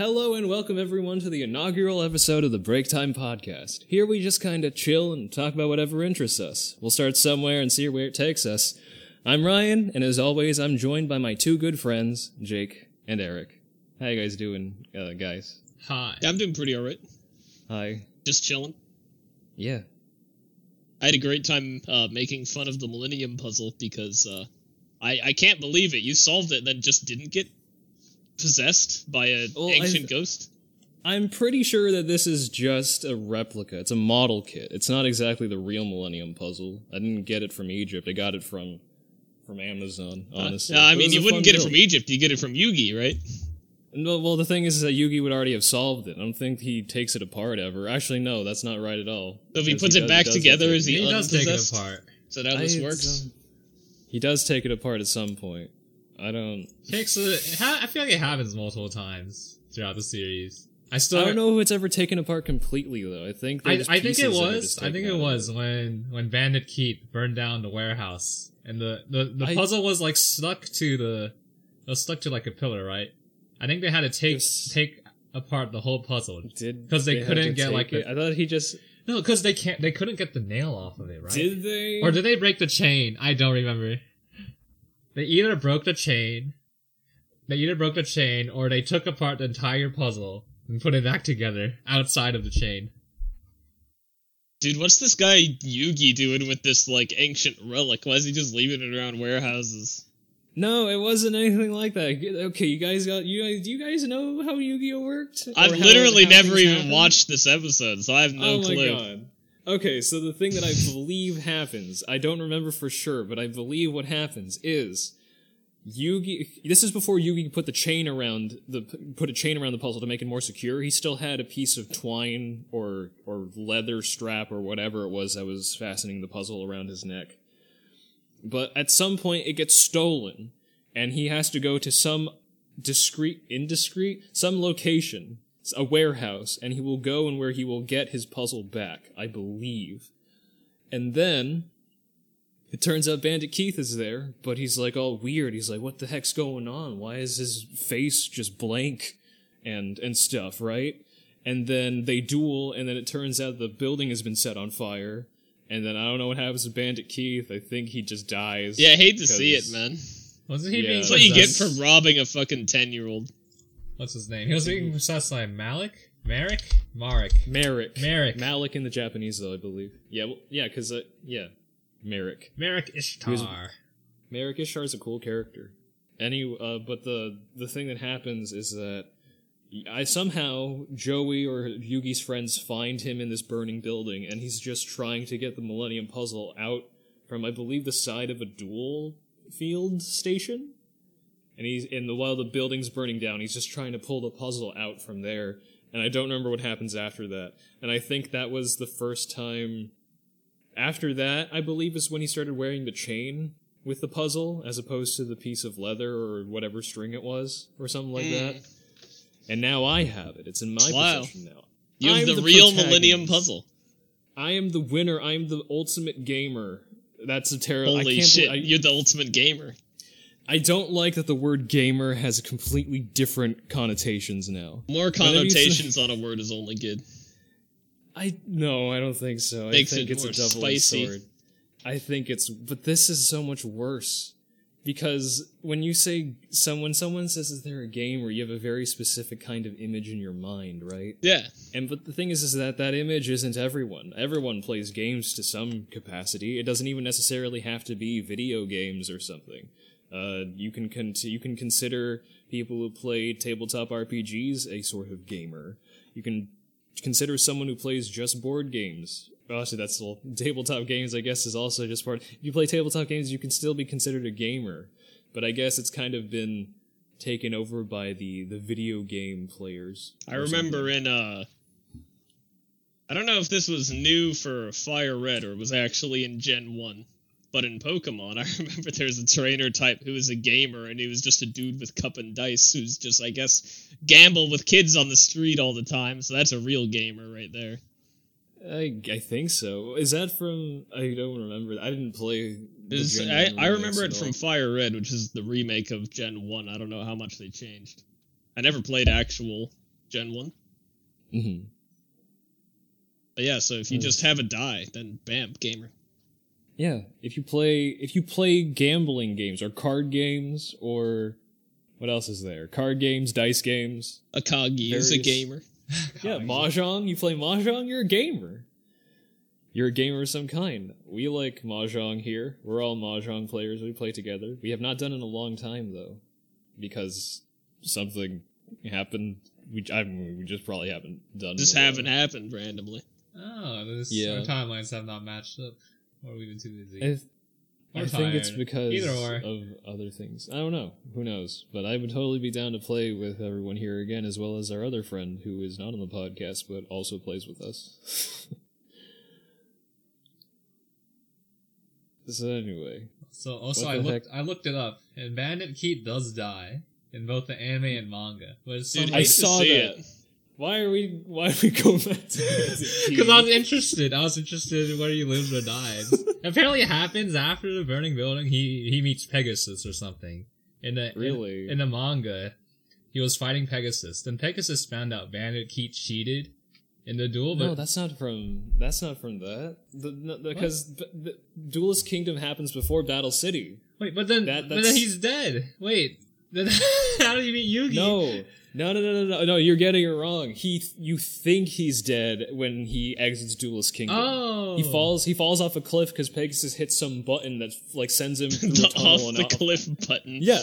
Hello and welcome everyone to the inaugural episode of the BreakTime Podcast. Here we just kind of chill and talk about whatever interests us. We'll start somewhere and see where it takes us. I'm Ryan, and as always, I'm joined by my two good friends, Jake and Eric. How you guys doing, uh, guys? Hi. Yeah, I'm doing pretty alright. Hi. Just chilling. Yeah. I had a great time uh, making fun of the Millennium Puzzle because uh, I I can't believe it. You solved it and then just didn't get possessed by an Well, ancient I- ghost. I'm pretty sure that this is just a replica. It's a model kit. It's not exactly the real Millennium Puzzle. I didn't get it from Egypt. I got it from from Amazon, honestly. Uh, I mean, you wouldn't fun get it from Egypt. You get it from Yugi, right? No, well, the thing is that Yugi would already have solved it. I don't think he takes it apart ever. Actually, no, that's not right at all. So if he Because puts it does- back does together, take is he, He does take it apart. Is that how this it's, works? um, he does take it apart at some point. I don't. I feel like it happens multiple times throughout the series. I still I don't know if it's ever taken apart completely though. I think I, I think it pieces that are was. I think it out. was when when Bandit Keith burned down the warehouse, and the the, the I- puzzle was like stuck to the it was stuck to like a pillar, right? I think they had to take Yes. take apart the whole puzzle. Did 'Cause they had couldn't get, like, the- I thought he just No, because they can't. They couldn't get the nail off of it, right? did they Or did they break the chain? I don't remember. They either broke the chain, they either broke the chain, or they took apart the entire puzzle and put it back together outside of the chain. Dude, what's this guy Yugi doing with this like ancient relic? Why is he just leaving it around warehouses? No, it wasn't anything like that. Okay, you guys got you guys. Do you guys know how Yu-Gi-Oh worked? I've how- literally how never even happen? watched this episode, so I have no oh clue. my god. Okay, so the thing that I believe happens, I don't remember for sure, but I believe what happens is Yugi. This is before Yugi put the chain around the put a chain around the puzzle to make it more secure. He still had a piece of twine or or leather strap or whatever it was that was fastening the puzzle around his neck. But at some point, it gets stolen, and he has to go to some discreet, indiscreet, some location, a warehouse, and he will go and where he will get his puzzle back, I believe. And then it turns out Bandit Keith is there, but he's like all weird. He's like, "What the heck's going on? Why is his face just blank and and stuff?" Right? And then they duel, and then it turns out the building has been set on fire. And then I don't know what happens to Bandit Keith. I think he just dies. Yeah, I hate to see it, man. Wasn't he Yeah. being That's what you get for robbing a fucking ten year old. What's his name? He was being possessed by Malik? Marik, Marik. Marik. Marik. Malik in the Japanese, though, I believe. Yeah, well, yeah, because, uh, yeah. Marik. Marik Ishtar. Marik Ishtar is a cool character. Any, uh, but the the thing that happens is that I somehow Joey or Yugi's friends find him in this burning building, and he's just trying to get the Millennium Puzzle out from, I believe, the side of a duel field station. And he's in the while the building's burning down, he's just trying to pull the puzzle out from there. And I don't remember what happens after that. And I think that was the first time. After that, I believe is when he started wearing the chain with the puzzle, as opposed to the piece of leather or whatever string it was, or something like that. Mm. And now I have it. It's in my Wow. possession now. You have I'm the, real. Millennium Puzzle. I am the winner. I am the ultimate gamer. That's a terrible. I Holy can't shit, I- you're the ultimate gamer. I don't like that the word gamer has completely different connotations now. More Whenever you say- connotations on a word is only good. I no, I don't think so. Makes I think it it's more a spicy. sword. I think it's, but this is so much worse because when you say someone, someone says that they're a gamer, you have a very specific kind of image in your mind, right? Yeah. And but the thing is, is that that image isn't everyone. Everyone plays games to some capacity. It doesn't even necessarily have to be video games or something. Uh, you can con- you can consider people who play tabletop RPGs a sort of gamer. You can consider someone who plays just board games. Actually, that's still tabletop games. I guess is also just part. If you play tabletop games, you can still be considered a gamer. But I guess it's kind of been taken over by the the video game players. I remember something. in uh I don't know if this was new for Fire Red or was actually in Gen 1. But in Pokemon, I remember there's a trainer type who was a gamer and he was just a dude with cup and dice who's just I guess gamble with kids on the street all the time. So that's a real gamer right there. I, I think so. Is that from? I don't remember. I didn't play. Gen I, I remember it from. Fire Red, which is the remake of Gen 1. I don't know how much they changed. I never played actual Gen one. Mm-hmm. But yeah, so if you Mm. just have a die, then bam, gamer. Yeah, if you play if you play gambling games or card games or what else is there? Card games, dice games. Akagi is a gamer. Yeah, mahjong. You play mahjong. You're a gamer. You're a gamer of some kind. We like mahjong here. We're all mahjong players. We play together. We have not done it in a long time though, because something happened. We I mean, we just probably haven't done. Just haven't happened randomly. Oh, this, Yeah. our timelines have not matched up. Or we've been too busy. while. I, Or I think it's because or. of other things. I don't know. Who knows? But I would totally be down to play with everyone here again, as well as our other friend who is not on the podcast but also plays with us. so anyway, So also I the looked I looked it up, and Bandit Keith does die in both the anime and manga. But it's Dude, I saw that. it. Why are we? Why are we going back to? because I was interested. I was interested in whether he lives or dies. Apparently, it happens after the burning building. He he meets Pegasus or something. In the in- Really? in, the manga, he was fighting Pegasus. Then Pegasus found out Bandit Keith cheated in the duel, but no, that's not from. That's not from that. The, because b- the Duelist Kingdom happens before Battle City. wait, but then that- but then he's dead. Wait, then how do you meet Yugi? No. No, no, no, no, no, no! You're getting it wrong. He, you think he's dead when he exits Duelist Kingdom. Oh, He falls. He falls off a cliff because Pegasus hits some button that like sends him through The tunnel off the out. cliff button. Yeah,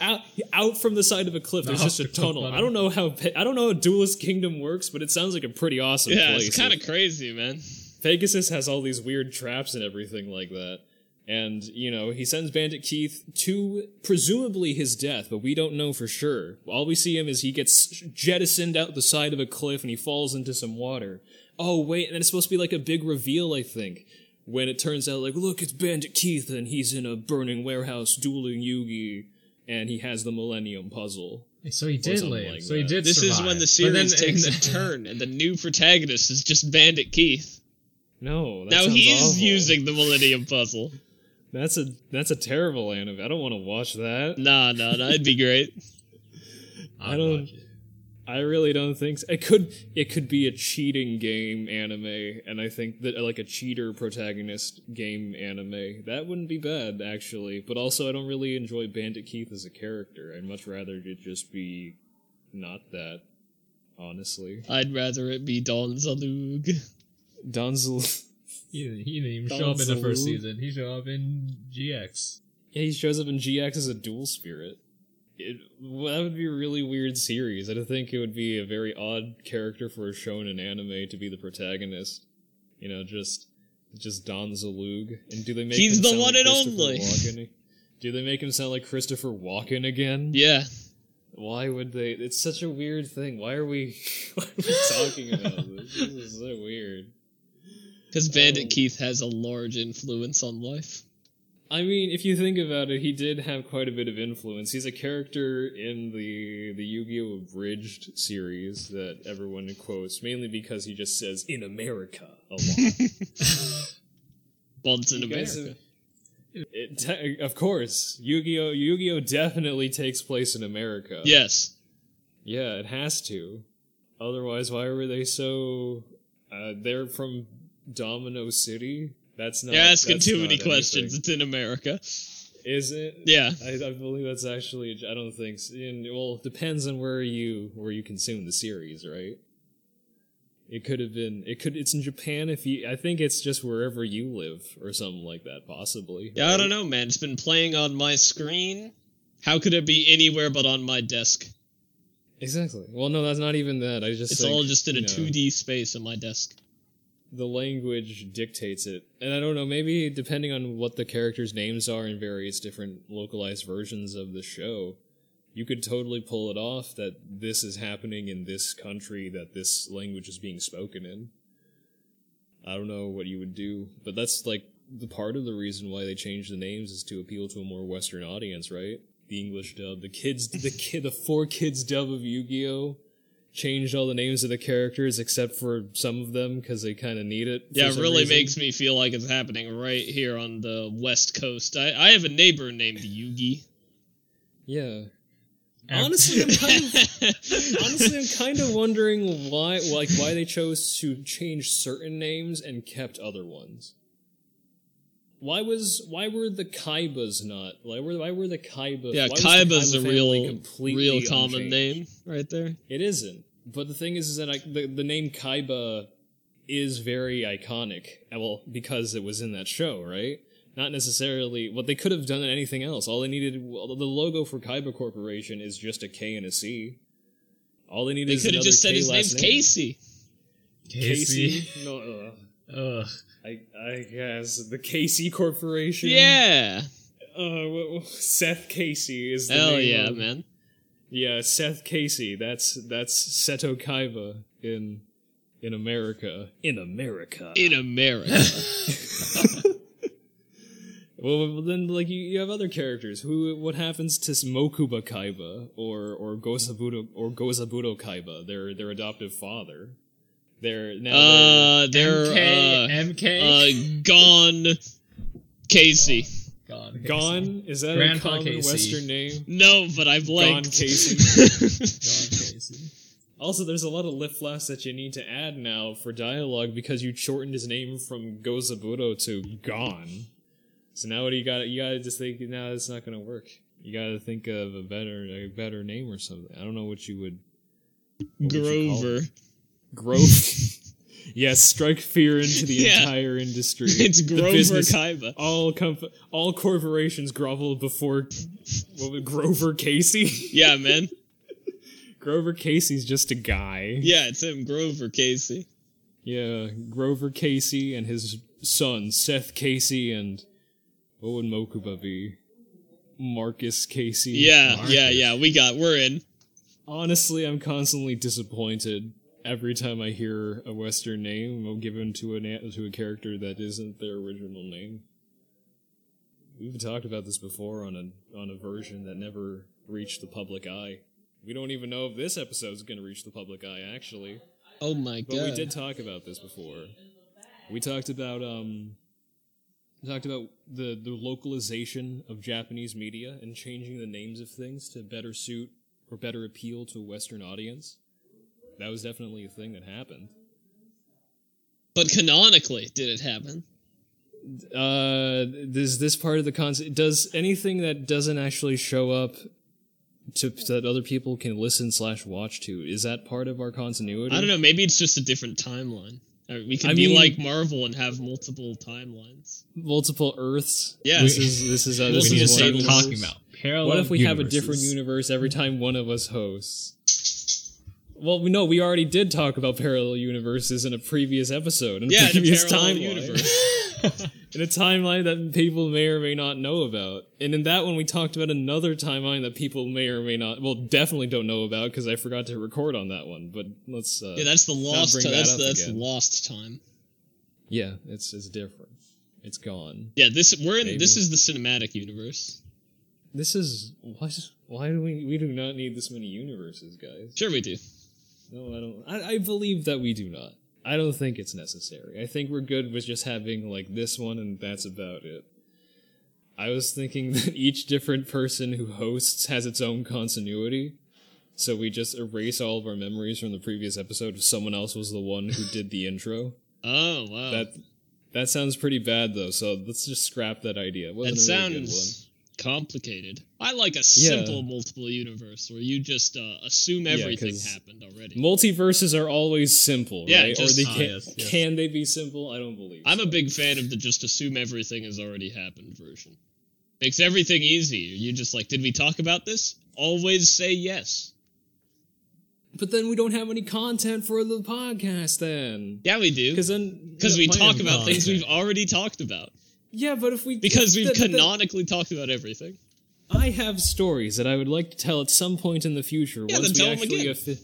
out out from the side of a cliff. There's just a tunnel. button. I don't know how I don't know how Duelist Kingdom works, but it sounds like a pretty awesome Yeah, place. it's kind of crazy, man. Pegasus has all these weird traps and everything like that. And, you know, he sends Bandit Keith to presumably his death, but we don't know for sure. All we see him is he gets jettisoned out the side of a cliff and he falls into some water. Oh, wait, and it's supposed to be like a big reveal, I think. When it turns out, like, look, it's Bandit Keith and he's in a burning warehouse dueling Yugi and he has the Millennium Puzzle. So he did something live. like so he did. This is when the But then series takes a turn, and the new protagonist is just Bandit Keith. No, that now he's awful. using the Millennium Puzzle. That's a that's a terrible anime. I don't want to watch that. Nah, nah, nah, it'd be great. I'd don't- I really don't think so. It could it could be a cheating game anime, and I think that like a cheater protagonist game anime that wouldn't be bad actually. But also, I don't really enjoy Bandit Keith as a character. I'd much rather it just be not that. Honestly, I'd rather it be Don Zaloog. Donzel. He, didn't- he didn't even show up in the first Donzel. season. He showed up in GX. Yeah, he shows up in GX as a duel spirit. It, well, that would be a really weird series. I don't think it would be a very odd character for a shonen anime to be the protagonist. You know, just just Don Zaloog. And do they make He's him the sound one like and only. Walken? Do they make him sound like Christopher Walken again? Yeah, Why would they? It's such a weird thing. Why are we, why are we talking about this? This is so weird. Because Bandit Oh. Keith has a large influence on life. I mean, if you think about it, he did have quite a bit of influence. He's a character in the the Yu-Gi-Oh! Abridged series that everyone quotes, mainly because he just says "in America" a lot. Well, it's in America. have- it, te- of course, Yu-Gi-Oh! Yu-Gi-Oh! definitely takes place in America. Yes. yeah, it has to. Otherwise, why were they so? Uh, they're from Domino City. That's not. You're asking too many anything. questions. It's in America. Is it? Yeah. I, I believe that's actually. I don't think. And, well, it depends on where you where you consume the series, right? It could have been. It could. It's in Japan. If you, I think it's just wherever you live or something like that, possibly. Yeah, I don't know, man. It's been playing on my screen. How could it be anywhere but on my desk? Exactly. Well, no, that's not even that. I just. It's think, all just in a 2D space on my desk. The language dictates it, and I don't know. Maybe depending on what the characters' names are in various different localized versions of the show, you could totally pull it off that this is happening in this country, that this language is being spoken in. I don't know what you would do, but that's like the part of the reason why they changed the names is to appeal to a more Western audience, right? The English dub, the kids, the kid, the 4Kids dub of Yu-Gi-Oh! Changed all the names of the characters except for some of them because they kind of need it. Yeah, it really reason. makes me feel like it's happening right here on the West Coast. I, I have a neighbor named Yugi. Yeah. Honestly, I'm kind of honestly I'm kind of wondering why like why they chose to change certain names and kept other ones. Why was why were the Kaibas not? Why were why were the Kaiba? yeah, why was the Kaiba's a Kaiba family real, completely real common unchanged? name right there. It isn't. But the thing is, is that I, the the name Kaiba is very iconic. uh, Well, because it was in that show, right? Not necessarily. What they could have done anything else. All they needed, well, the logo for Kaiba Corporation is just a K and a C. All they needed They is could have another just said K his last name's name. Casey. Casey. No, uh, Ugh. I I guess the Casey Corporation. Yeah. Uh, Seth Casey is the Hell name yeah, of- man. Yeah, Seth Casey. That's that's Seto Kaiba in in America. In America. In America. well, well, then like you, you have other characters. Who? What happens to Mokuba Kaiba or or Gozaburo or Gozaburo Kaiba? Their their adoptive father. They're now. uh, they're MK, uh, MK, uh, gone. Casey. gone, they're gone. Is that Grandpa a common Casey. Western name? No, but I Gone blanked. Casey. Gone Casey. Also, there's a lot of lip flaps that you need to add now for dialogue because you shortened his name from Gozaburo to Gone. So now what do you got? You gotta just think now it's not gonna work. You gotta think of a better a better name or something. I don't know what you would. would you call Grover. it? Grove. yes, strike fear into the Yeah. entire industry. It's Grover business- Kaiba. All comp- all corporations grovel before what Grover Casey. Yeah, man. Grover Casey's just a guy. Yeah, it's him, Grover Casey. Yeah, Grover Casey and his son Seth Casey and what would Mokuba be? Marcus Casey. Yeah, Marcus. yeah, yeah. We got. We're in. Honestly, I'm constantly disappointed every time I hear a Western name given to a to a character that isn't their original name. We've talked about this before on a on a version that never reached the public eye. We don't even know if this episode is going to reach the public eye, actually. Oh my But god. we did talk about this before. We talked about um we talked about the the localization of Japanese media and changing the names of things to better suit or better appeal to a Western audience. That was definitely a thing that happened. But canonically, did it happen? Uh, does this part of the concept does anything that doesn't actually show up to that other people can listen slash watch to? Is that part of our continuity? I don't know. Maybe it's just a different timeline. We can I be mean- like Marvel and have multiple timelines. Multiple Earths. Yeah. this is this is uh, We this We need need is to to one start say of the those- talking about parallel. What if we have a different universe every time one of us hosts? Well, we know we already did talk about parallel universes in a previous episode. In a Yeah, in a previous timeline. universe. in a timeline that people may or may not know about. And in that one, we talked about another timeline that people may or may not, well, definitely don't know about because I forgot to record on that one. But let's, uh, Yeah, that's the lost. that That's up that's again. lost time. yeah, it's it's different. It's gone. Yeah, this we're in. Maybe. This is the cinematic universe. This is why? Why do we? We do not need this many universes, guys. Sure, we do. No, I don't. I, I believe that we do not. I don't think it's necessary. I think we're good with just having like this one, and that's about it. I was thinking that each different person who hosts has its own continuity. So we just erase all of our memories from the previous episode if someone else was the one who did the intro. Oh wow. That that sounds pretty bad though, so let's just scrap that idea. It That wasn't a really good one. sounds complicated. I like a simple multiple universe where you just uh, assume everything 'cause happened already. Multiverses are always simple, Yeah, right? just- or they Ah, can, yes, yes. can they be simple? I don't believe. I'm a big fan of the just assume everything has already happened version. Makes everything easy. You just like, did we talk about this? Always say yes. But then we don't have any content for the podcast then. Yeah, we do. Because then Because we talk about things we've already talked about. Yeah, but if we Because we've th- th- th- canonically talked about everything. I have stories that I would like to tell at some point in the future. Yeah, once then we tell 'em actually again.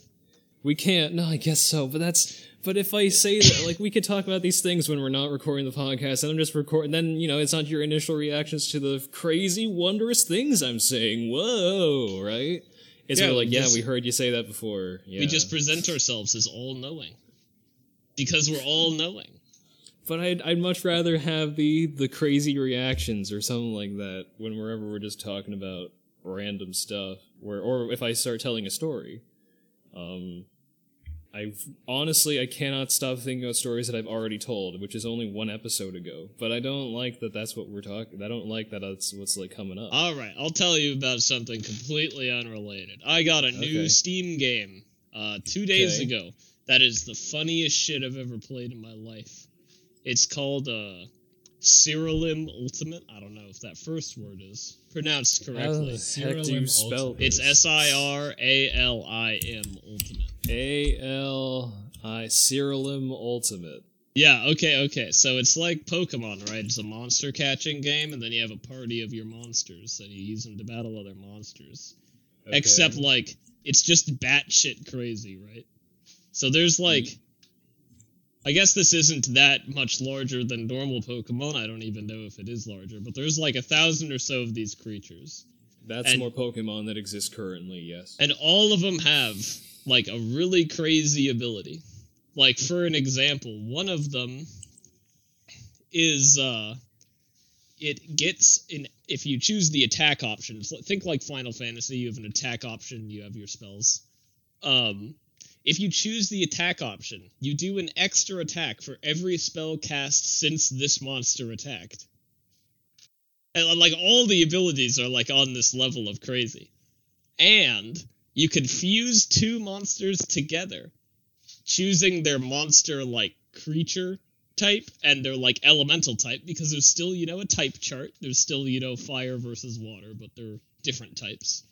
we can't. No, I guess so. But that's. But if I say that, like, we could talk about these things when we're not recording the podcast, and I'm just recording, then you know, it's not your initial reactions to the crazy, wondrous things I'm saying. Whoa, right? It's Yeah, more like, yeah, just- we heard you say that before. Yeah. We just present ourselves as all knowing. Because we're all knowing. But I'd, I'd much rather have the the crazy reactions or something like that when wherever we're just talking about random stuff. where or if I start telling a story. Um, I honestly I cannot stop thinking about stories that I've already told, which is only one episode ago. But I don't like that. That's what we're talking. I don't like that. That's what's like coming up. All right, I'll tell you about something completely unrelated. I got a new Okay. Steam game uh, two days Okay. ago. That is the funniest shit I've ever played in my life. It's called uh, Siralim Ultimate. I don't know if that first word is pronounced How correctly. the heck do you spell Ultimate. It's? S I R A L I M Ultimate. A L I Siralim Ultimate. Yeah, okay, okay. So it's like Pokemon, right? It's a monster catching game, and then you have a party of your monsters, and you use them to battle other monsters. Okay. Except, like, it's just batshit crazy, right? So there's, like. I guess this isn't that much larger than normal Pokemon. I don't even know if it is larger, but there's like a thousand or so of these creatures. that's and- more Pokemon that exist currently. Yes. And all of them have like a really crazy ability. Like for an example, one of them is uh it gets in if you choose the attack options. Think like Final Fantasy, you have an attack option, you have your spells. Um if you choose the attack option, you do an extra attack for every spell cast since this monster attacked. And uh, like all the abilities are like on this level of crazy. And you could fuse two monsters together, choosing their monster like creature type and their like elemental type because there's still, you know, a type chart. There's still, you know, fire versus water, but they're different types.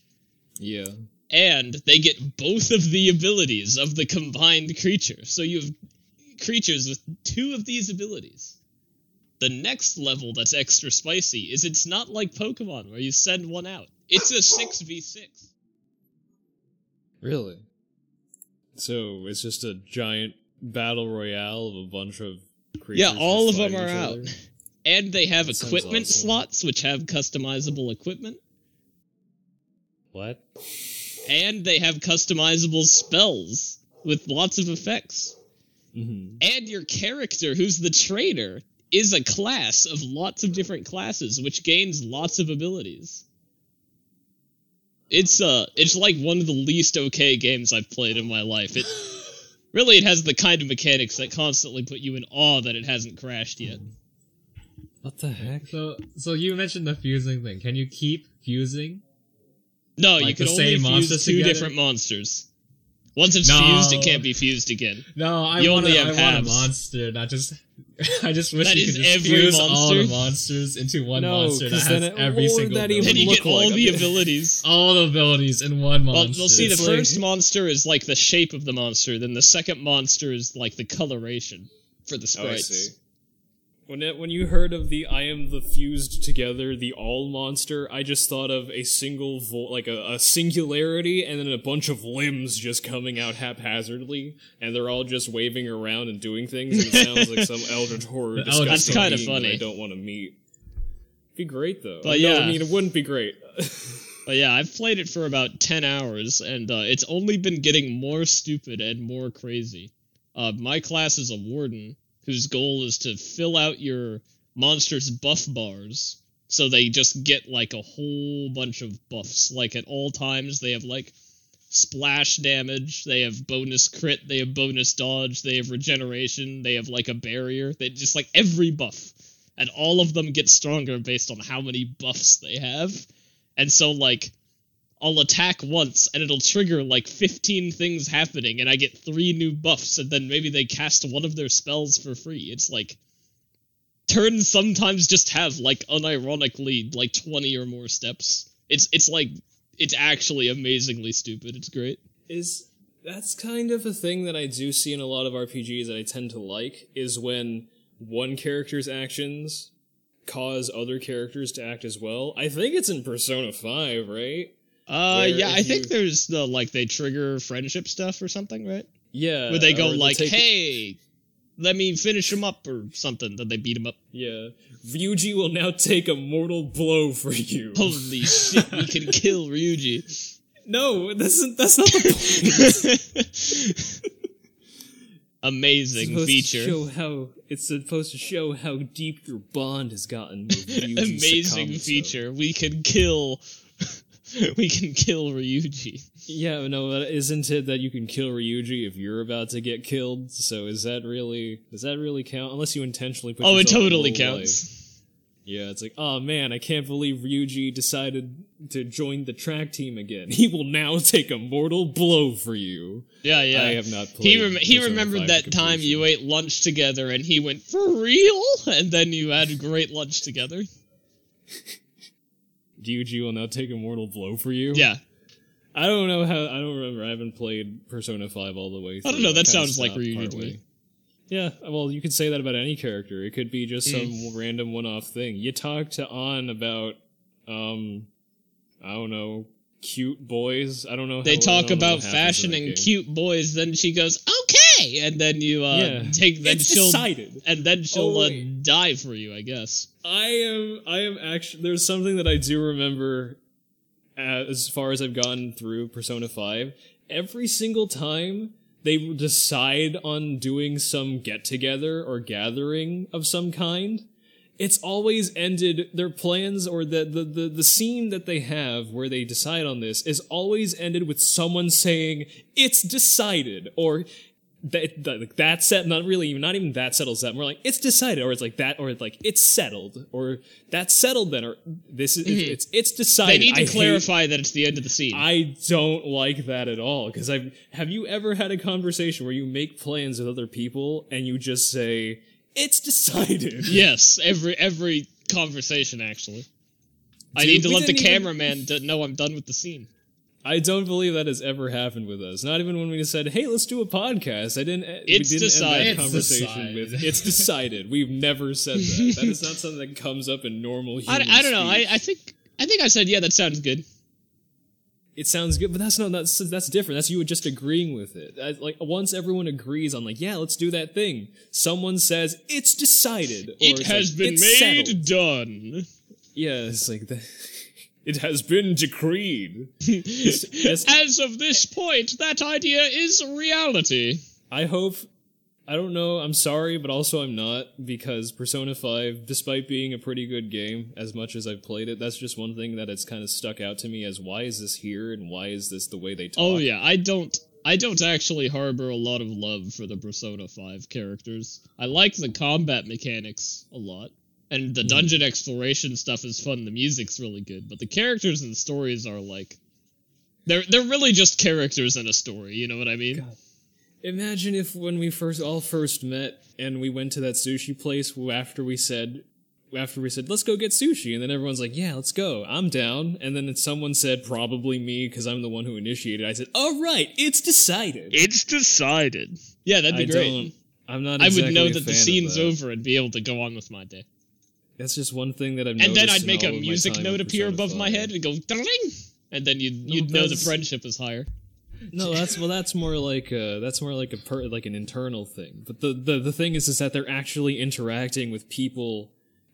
yeah. And they get both of the abilities of the combined creature. So you have creatures with two of these abilities. The next level that's extra spicy is it's not like Pokemon where you send one out. It's a 6v6. Really? So it's just a giant battle royale of a bunch of creatures. Yeah, all of them are out. And they have That equipment awesome. slots which have customizable equipment. What? And they have customizable spells with lots of effects. Mm-hmm. And your character, who's the trainer, is a class of lots of different classes, which gains lots of abilities. It's uh it's like one of the least okay games I've played in my life. It really it has the kind of mechanics that constantly put you in awe that it hasn't crashed yet. What the heck? So, so you mentioned the fusing thing. Can you keep fusing? No, you can only same fuse two together? different monsters. Once it's No. fused, it can't be fused again. No, I You want, only have I want a monster, not just. I just wish That you could just every fuse all the monsters into one No, monster that 'cause has it- every what would single that ability. even Then you get all like? the abilities. all the abilities in one Well, monster. we'll see. The It's first like- monster is like the shape of the monster. Then the second monster is like the coloration for the Oh, I sprites. see. When it, when you heard of the I am the fused together the all monster, I just thought of a single vo- like a, a singularity and then a bunch of limbs just coming out haphazardly, and they're all just waving around and doing things. And it sounds like some eldritch horror. That's kinda funny. I don't want to meet. Be great though. But No, yeah. I mean it wouldn't be great. But yeah, I've played it for about ten hours, and uh, it's only been getting more stupid and more crazy. Uh, my class is a warden whose goal is to fill out your monster's buff bars so they just get like a whole bunch of buffs. Like at all times, they have like splash damage, they have bonus crit, they have bonus dodge, they have regeneration, they have like a barrier. They just like every buff. And all of them get stronger based on how many buffs they have. And so like I'll attack once and it'll trigger like 15 things happening and I get 3 new buffs and then maybe they cast one of their spells for free. It's like turns sometimes just have like unironically like 20 or more steps. It's it's like it's actually amazingly stupid. It's great. is that's kind of a thing that I do see in a lot of RPGs that I tend to like is when one character's actions cause other characters to act as well. I think it's in Persona 5, right? Uh Where yeah, I think you- there's the like they trigger friendship stuff or something, right? Yeah. Where they go like, take- "Hey, let me finish him up" or something. Then they beat him up. Yeah. Ryuji will now take a mortal blow for you. Holy shit, we can kill Ryuji. No, that's that's not the point. Amazing feature. Show how it's supposed to show how deep your bond has gotten. with Amazing feature. We can kill we can kill Ryuji. Yeah, no, but isn't it that you can kill Ryuji if you're about to get killed? So is that really does that really count? Unless you intentionally put Oh, it totally counts. light. Yeah, it's like, oh man, I can't believe Ryuji decided to join the track team again. He will now take a mortal blow for you. Yeah, yeah. I have not played. He rem- he remembered that time you ate lunch together, and he went for real, and then you had a great lunch together. Ryuji will now take a mortal blow for you. Yeah, I don't know how. I don't remember. I haven't played Persona Five all the way. Through. I don't know, that sounds like Ryuji to me. Yeah, well, you could say that about any character. It could be just some Mm. random one-off thing. You talk to Ann about, um, I don't know, cute boys. I don't know. they talk about what happens in that fashioning cute boys. Then she goes, "Okay," and then you uh, Yeah, take. Then it's she'll decided. and then she'll Oh, uh, die for you, I guess. I am. I am actually. There's something that I do remember, uh, as far as I've gone through Persona Five. Every single time they decide on doing some get together or gathering of some kind, it's always ended. Their plans or the, the the the scene that they have where they decide on this is always ended with someone saying it's decided or that, that like that set not really not even that settles that more like it's decided or it's like that or it's like it's settled or that's settled then or this is mm-hmm. it's it's decided They need to I hate- clarify that it's the end of the scene. I don't like that at all because I've have you ever had a conversation where you make plans with other people and you just say it's decided yes, every every conversation actually. I need to let the didn't even- cameraman know I'm done with the scene. I don't believe that has ever happened with us. Not even when we said, "Hey, let's do a podcast." I didn't. It's we didn't decided. End that It's conversation decided. with "It's decided." We've never said that. That is not something that comes up in normal I, human I don't know. I. I think I think I said yeah. That sounds good. it sounds good, but that's not that's that's different. That's you just agreeing with it. I, like once everyone agrees on like, yeah, let's do that thing. Someone says it's decided. or It it's has like, been "It's made settled." done. Yeah, it's like the, it has been decreed. As of this point, that idea is reality. I hope. I don't know. I'm sorry, but also I'm not because Persona 5, despite being a pretty good game, as much as I've played it, that's just one thing that it's kind of stuck out to me as why is this here and why is this the way they talk? Oh yeah, I don't. I don't actually harbor a lot of love for the Persona 5 characters. I like the combat mechanics a lot. And the hmm. dungeon exploration stuff is fun, the music's really good, but the characters and stories are like they're they're really just characters in a story, you know what I mean? Imagine if when we first all first met and we went to that sushi place after we said after we said let's go get sushi and then everyone's like yeah let's go I'm down and then someone said probably me because I'm the one who initiated I said all right it's decided It's decided. Yeah, that'd be I great. don't I'm not I would know a that the scene's that. over and be able to go on with my day. That's just one thing that I've And then I'd make a music note appear above my head and go ding, and then you'd you'd know the friendship is higher. No, that's well, that's more like uh that's more like a per, like an internal thing. But the, the the thing is, is that they're actually interacting with people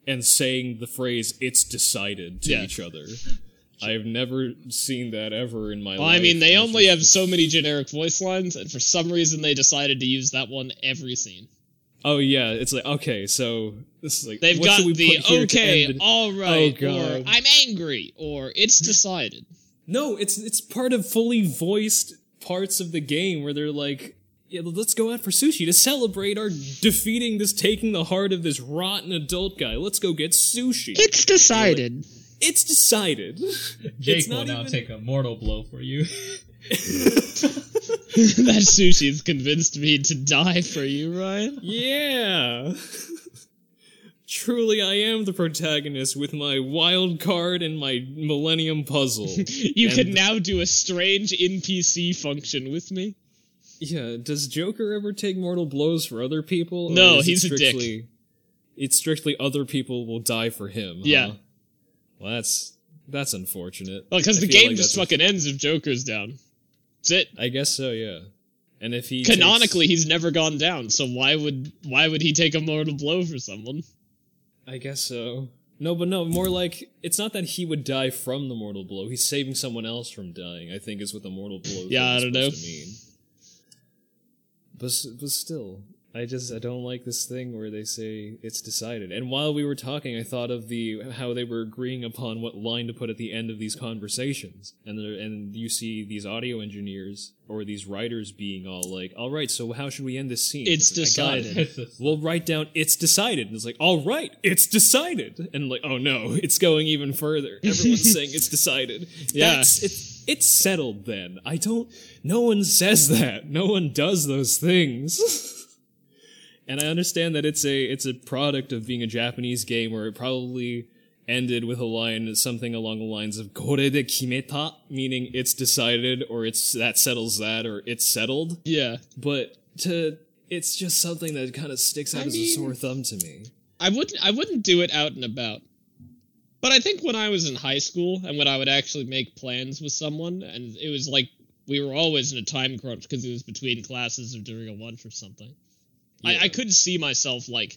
and saying the phrase "it's decided" to Yeah. each other. I've never seen that ever in my Well, life. I mean, they only have so many generic voice lines, and for some reason they decided to use that one every scene. Oh yeah, it's like okay, so this is like They've what got should we the put here to okay, end it? all oh, right, Oh, or I'm angry, or it's decided. No, it's it's part of fully voiced parts of the game where they're like, yeah, let's go out for sushi to celebrate our defeating this, taking the heart of this rotten adult guy. Let's go get sushi. It's decided. it's decided. Jake It's will now even- take a mortal blow for you. that sushi's convinced me to die for you, Ryan. Yeah. Truly, I am the protagonist with my wild card and my Millennium Puzzle. You And- can now do a strange NPC function with me. Yeah, does Joker ever take mortal blows for other people? No, he's a dick. strictly, It's strictly other people will die for him. huh? Yeah. Well, that's that's unfortunate. Well, because the game like just fucking ends if Joker's down. That's it. I guess so. Yeah. And if he Canonically, takes- he's never gone down. So why would why would he take a mortal blow for someone? I guess so. No, but no, more like it's not that he would die from the mortal blow. He's saving someone else from dying. I think is what the mortal blow. Yeah, I don't know. supposed To mean. But but still, I just I don't like this thing where they say it's decided. And while we were talking, I thought of the how they were agreeing upon what line to put at the end of these conversations, and there, and you see these audio engineers or these writers being all like, "All right, so how should we end this scene?" It's It's like, "I got it." decided. We'll write down "It's decided," and it's like, "All right, it's decided," and like, "Oh no, it's going even further." Everyone's saying it's decided. Yeah. That's, it's it's settled. Then I don't. No one says that. No one does those things. And I understand that it's a it's a product of being a Japanese game where it probably ended with a line something along the lines of "kore de kimeta," meaning it's decided or it's that settles that or it's settled. Yeah. But to it's just something that kind of sticks out I as a sore thumb to me. I wouldn't I wouldn't do it out and about. But I think when I was in high school and when I would actually make plans with someone and it was like we were always in a time crunch because it was between classes or during a lunch or something. I, I could see myself like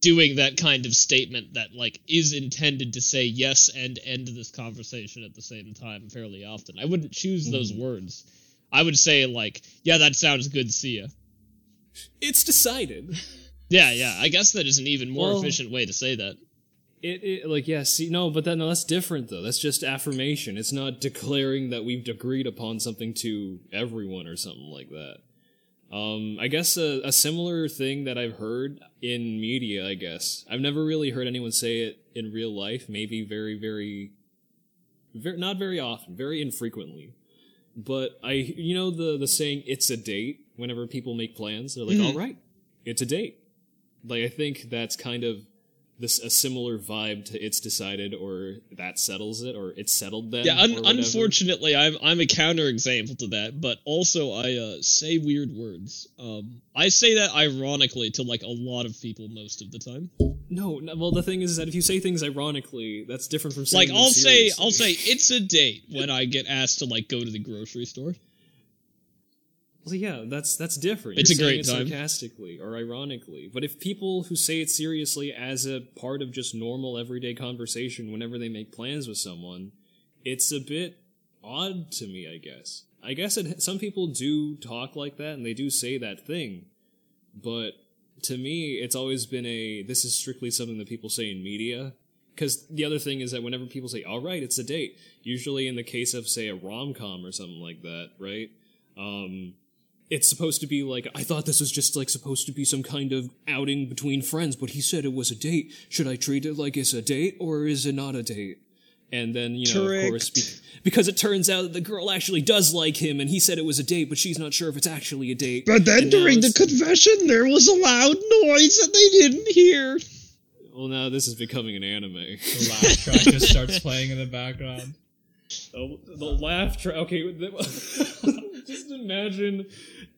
doing that kind of statement that like is intended to say yes and end this conversation at the same time fairly often. I wouldn't choose hmm. those words. I would say like, yeah, that sounds good, see ya. It's decided. Yeah, yeah. I guess that is an even more Well- efficient way to say that. It, it like yeah, see no, but then no, that's different though. That's just affirmation. It's not declaring that we've agreed upon something to everyone or something like that. Um, I guess a, a similar thing that I've heard in media. I guess I've never really heard anyone say it in real life. Maybe very, very, very not very often, very infrequently. But I, you know, the the saying "it's a date." Whenever people make plans, they're like, "All right, it's a date." Like I think that's kind of this a similar vibe to it's decided or that settles it or it's settled then. Yeah, un- unfortunately, I'm I'm a counterexample to that, but also I uh, say weird words. Um, I say that ironically to like a lot of people most of the time. No, no, well the thing is that if you say things ironically, that's different from saying Like I'll say. I'll say it's a date when I get asked to like go to the grocery store. Well, yeah, that's that's different. It's You're a great it time. sarcastically or ironically. But if people who say it seriously as a part of just normal everyday conversation whenever they make plans with someone, it's a bit odd to me. I guess. I guess it, some people do talk like that and they do say that thing, but to me, it's always been a this is strictly something that people say in media. Because the other thing is that whenever people say, all right, it's a date, usually in the case of, say, a rom com or something like that, right? Um, it's supposed to be like, I thought this was just like supposed to be some kind of outing between friends, but he said it was a date. Should I treat it like it's a date or is it not a date? And then, you know, of course, be- because it turns out that the girl actually does like him and he said it was a date, but she's not sure if it's actually a date. But then And during the confession, there was a loud noise that they didn't hear. Well, now this is becoming an anime. The laugh track just starts playing in the background. the, the laugh track. Okay, the- just imagine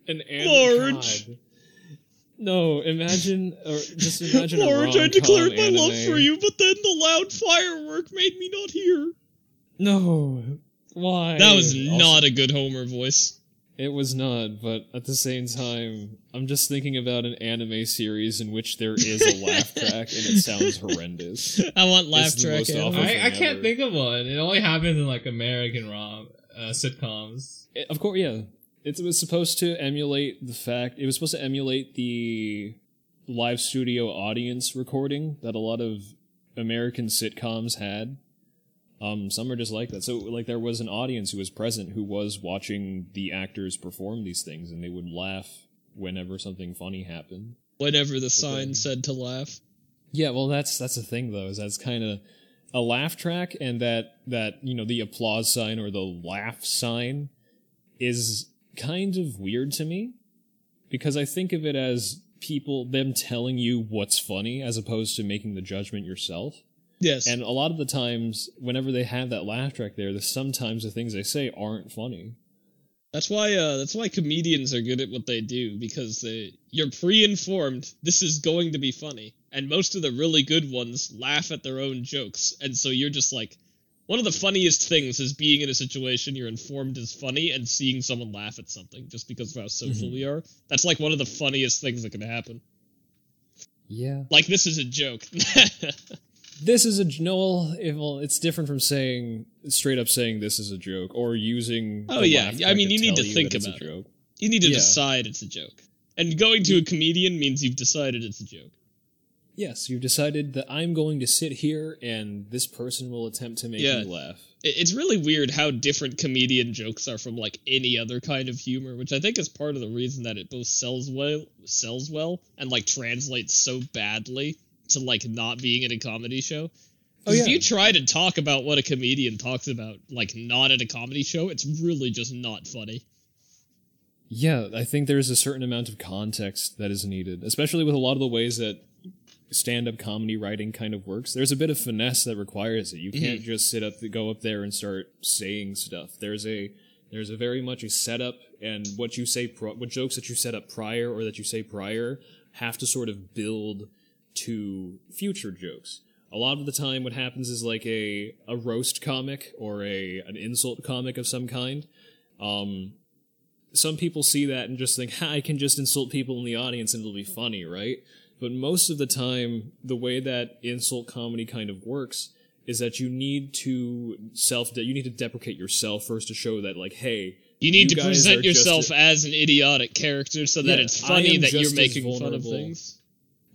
an anime. Large. God. No, imagine or just imagine. Large, a I declared rom-com my love for you, but then the loud firework made me not hear. No, why? That was Also- not a good Homer voice. It was not, but at the same time, I'm just thinking about an anime series in which there is a laugh track and it sounds horrendous. I want laugh This is the track. most anime. awful- I, I can't think of one. It only happens in like American rom uh, sitcoms. It- of course, yeah. It was supposed to emulate the fact. It was supposed to emulate the live studio audience recording that a lot of American sitcoms had. Um, some are just like that. So, like, there was an audience who was present who was watching the actors perform these things, and they would laugh whenever something funny happened. Whenever the sign said to laugh. Yeah, well, that's that's the thing though, is that's kind of a laugh track, and that that you know the applause sign or the laugh sign is kind of weird to me because I think of it as people them telling you what's funny as opposed to making the judgment yourself. Yes. And a lot of the times, whenever they have that laugh track there, the sometimes the things they say aren't funny. That's why uh that's why comedians are good at what they do because they you're pre-informed this is going to be funny and most of the really good ones laugh at their own jokes and so you're just like one of the funniest things is being in a situation you're informed is funny and seeing someone laugh at something just because of how social we are. That's like one of the funniest things that can happen. Yeah. Like this is a joke. This is a no. It, well, it's different from saying straight up saying this is a joke or using. Oh, yeah. I mean, you need to think it's a about it. joke. you need to Yeah. decide it's a joke. And going to a comedian means you've decided it's a joke. Yes, you've decided that I'm going to sit here and this person will attempt to make Yeah. me laugh. It's really weird how different comedian jokes are from like any other kind of humor, which I think is part of the reason that it both sells well, sells well, and like translates so badly to like not being in a comedy show. Oh, yeah. If you try to talk about what a comedian talks about, like not at a comedy show, it's really just not funny. Yeah, I think there's a certain amount of context that is needed, especially with a lot of the ways that stand-up comedy writing kind of works. There's a bit of finesse that requires it. You mm-hmm. can't just sit up, go up there and start saying stuff. There's a there's a very much a setup, and what you say, pro- what jokes that you set up prior or that you say prior have to sort of build to future jokes. A lot of the time, what happens is like a a roast comic or a an insult comic of some kind. Um, some people see that and just think, I can just insult people in the audience and it'll be funny, right? But most of the time, the way that insult comedy kind of works is that you need to self, you need to deprecate yourself first to show that, like, hey, You need You to present yourself a- as an idiotic character so that Yeah, it's funny that you're making fun of things.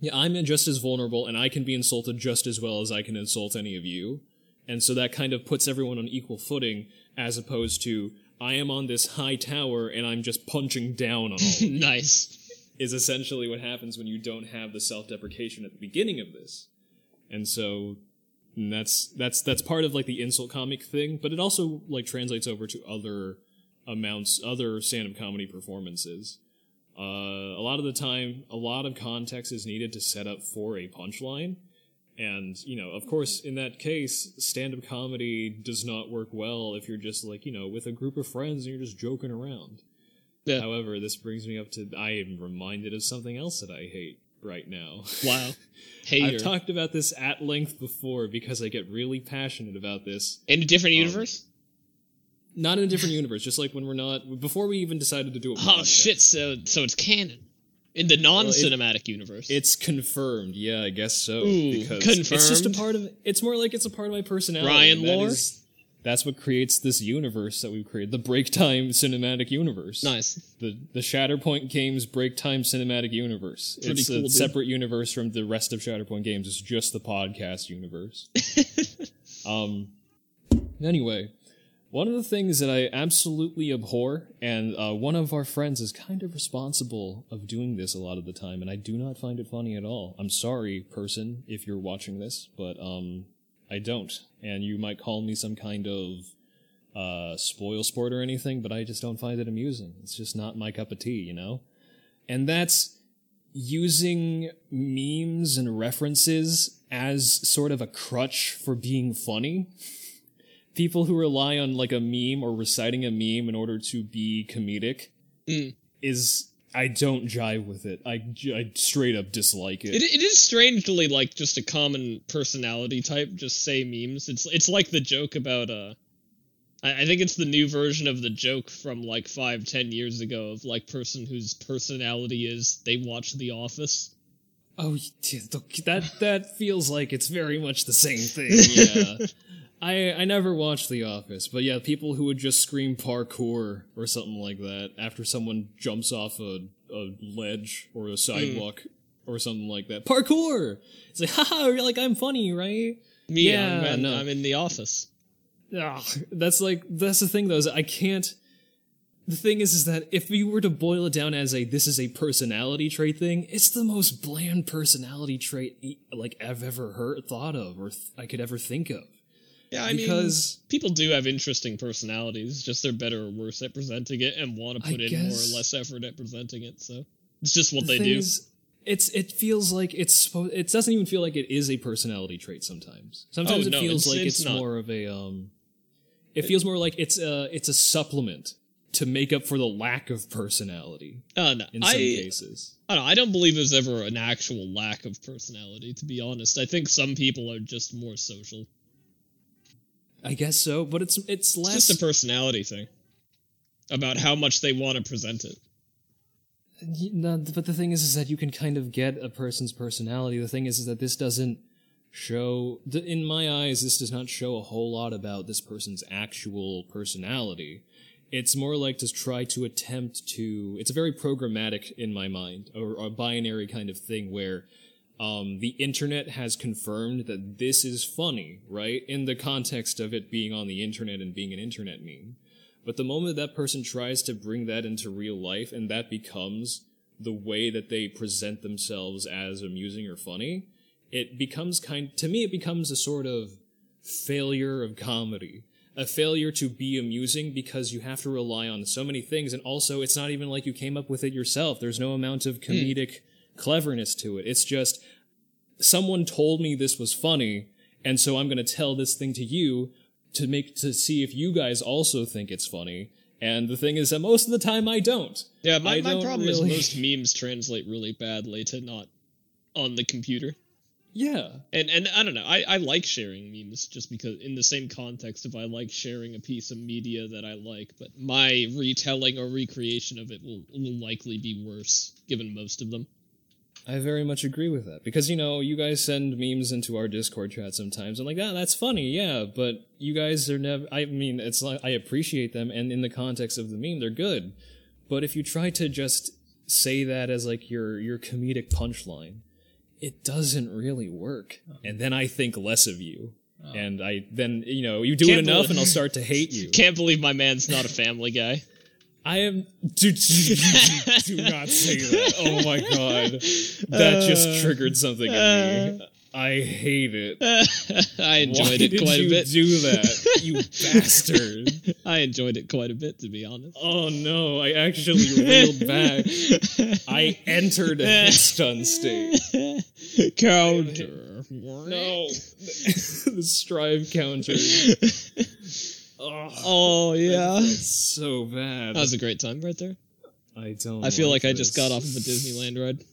Yeah, I'm just as vulnerable and I can be insulted just as well as I can insult any of you. And so that kind of puts everyone on equal footing as opposed to, I am on this high tower and I'm just punching down on all of you. nice. is essentially what happens when you don't have the self-deprecation at the beginning of this. And so and that's that's that's part of like the insult comic thing, but it also like translates over to other amounts other stand-up comedy performances. Uh, a lot of the time, a lot of context is needed to set up for a punchline. And, you know, of course, in that case, stand up comedy does not work well if you're just like, you know, with a group of friends and you're just joking around. Yeah. However, this brings me up to I am reminded of something else that I hate right now. Wow. Hater. I've talked about this at length before because I get really passionate about this. In a Um, different universe? Not in a different universe, just like when we're not before we even decided to do it. Oh shit! So so it's canon in the non-cinematic universe. It's confirmed, yeah, I guess so. Ooh, because it's just a part of. It's more like it's a part of my personality. Ryan that lore? is- that's what creates this universe that we've created, the BreakTime cinematic universe. nice. The the Shatterpoint Games BreakTime cinematic universe. Pretty it's cool, a dude. separate universe from the rest of Shatterpoint Games. It's just the podcast universe. um. Anyway, one of the things that I absolutely abhor, and uh, one of our friends is kind of responsible of doing this a lot of the time, and I do not find it funny at all. I'm sorry, person, if you're watching this, but um, I don't, and you might call me some kind of uh, spoil sport or anything, but I just don't find it amusing. It's just not my cup of tea, you know? And that's using memes and references as sort of a crutch for being funny. People who rely on like a meme or reciting a meme in order to be comedic Mm. is I don't jive with it. I, I straight up dislike it. It, it is strangely like just a common personality type. Just say memes. It's it's like the joke about uh, I, I think it's the new version of the joke from like five ten years ago of like person whose personality is they watch The Office. Oh, that that feels like it's very much the same thing. Yeah, I I never watched The Office, but yeah, people who would just scream parkour or something like that after someone jumps off a, a ledge or a sidewalk or something like that. Parkour. It's like, haha, you're like I'm funny, right? Me, Yeah, I'm, in- no. I'm in The Office. Ugh, that's like that's the thing though is I can't. The thing is, is that if you were to boil it down as a this is a personality trait thing, it's the most bland personality trait like I've ever heard thought of or th- I could ever think of. Yeah, I Because- mean, people do have interesting personalities. Just they're better or worse at presenting it, and want to I put in more or less effort at presenting it. So it's just what The they do. is, it's it feels like it's. It doesn't even feel like it is a personality trait. Sometimes, sometimes Oh, it no, feels it's- like it's it's, more of a um. It feels more like it's a it's a supplement to make up for the lack of personality Uh, no, in some I, cases. I don't. I don't believe there's ever an actual lack of personality. To be honest, I think some people are just more social. I guess so, but it's it's It's less. just a personality thing about how much they want to present it. No, but the thing is, is that you can kind of get a person's personality. The thing is, is that this doesn't show. In my eyes, this does not show a whole lot about this person's actual personality. It's more like to try to attempt to. It's a very programmatic in my mind, or a binary kind of thing where um, the internet has confirmed that this is funny, right? In the context of it being on the internet and being an internet meme. But the moment that person tries to bring that into real life and that becomes the way that they present themselves as amusing or funny, it becomes kind, to me, it becomes a sort of failure of comedy. A failure to be amusing because you have to rely on so many things, and also it's not even like you came up with it yourself. There's no amount of comedic cleverness to it. It's just someone told me this was funny, and so I'm going to tell this thing to you to make to see if you guys also think it's funny. And the thing is that most of the time I don't. Yeah, my, my don't problem really- is most memes translate really badly to not on the computer. Yeah. And and I don't know. I, I like sharing memes just because in the same context if I like sharing a piece of media that I like, but my retelling or recreation of it will, will likely be worse given most of them. I very much agree with that because you know you guys send memes into our Discord chat sometimes. I'm like, ah, that's funny, yeah, but you guys are never. I mean, it's like I appreciate them, and in the context of the meme, they're good. But if you try to just say that as like your your comedic punchline, it doesn't really work. And then I think less of you, and I then you know you do Can't it enough, believe- and I'll start to hate you. Can't believe my man's not a family guy. I am. Do, do, do not say that. Oh my god. That Uh, just triggered something in me. I hate it. I enjoyed Why it quite a bit. do that? You bastard. I enjoyed it quite a bit, to be honest. Oh no, I actually reeled back. I entered a stun state. Counter. No. the strive counter. Oh, Oh yeah. so bad. That was a great time right there. I don't. I feel like I just got off of a Disneyland ride.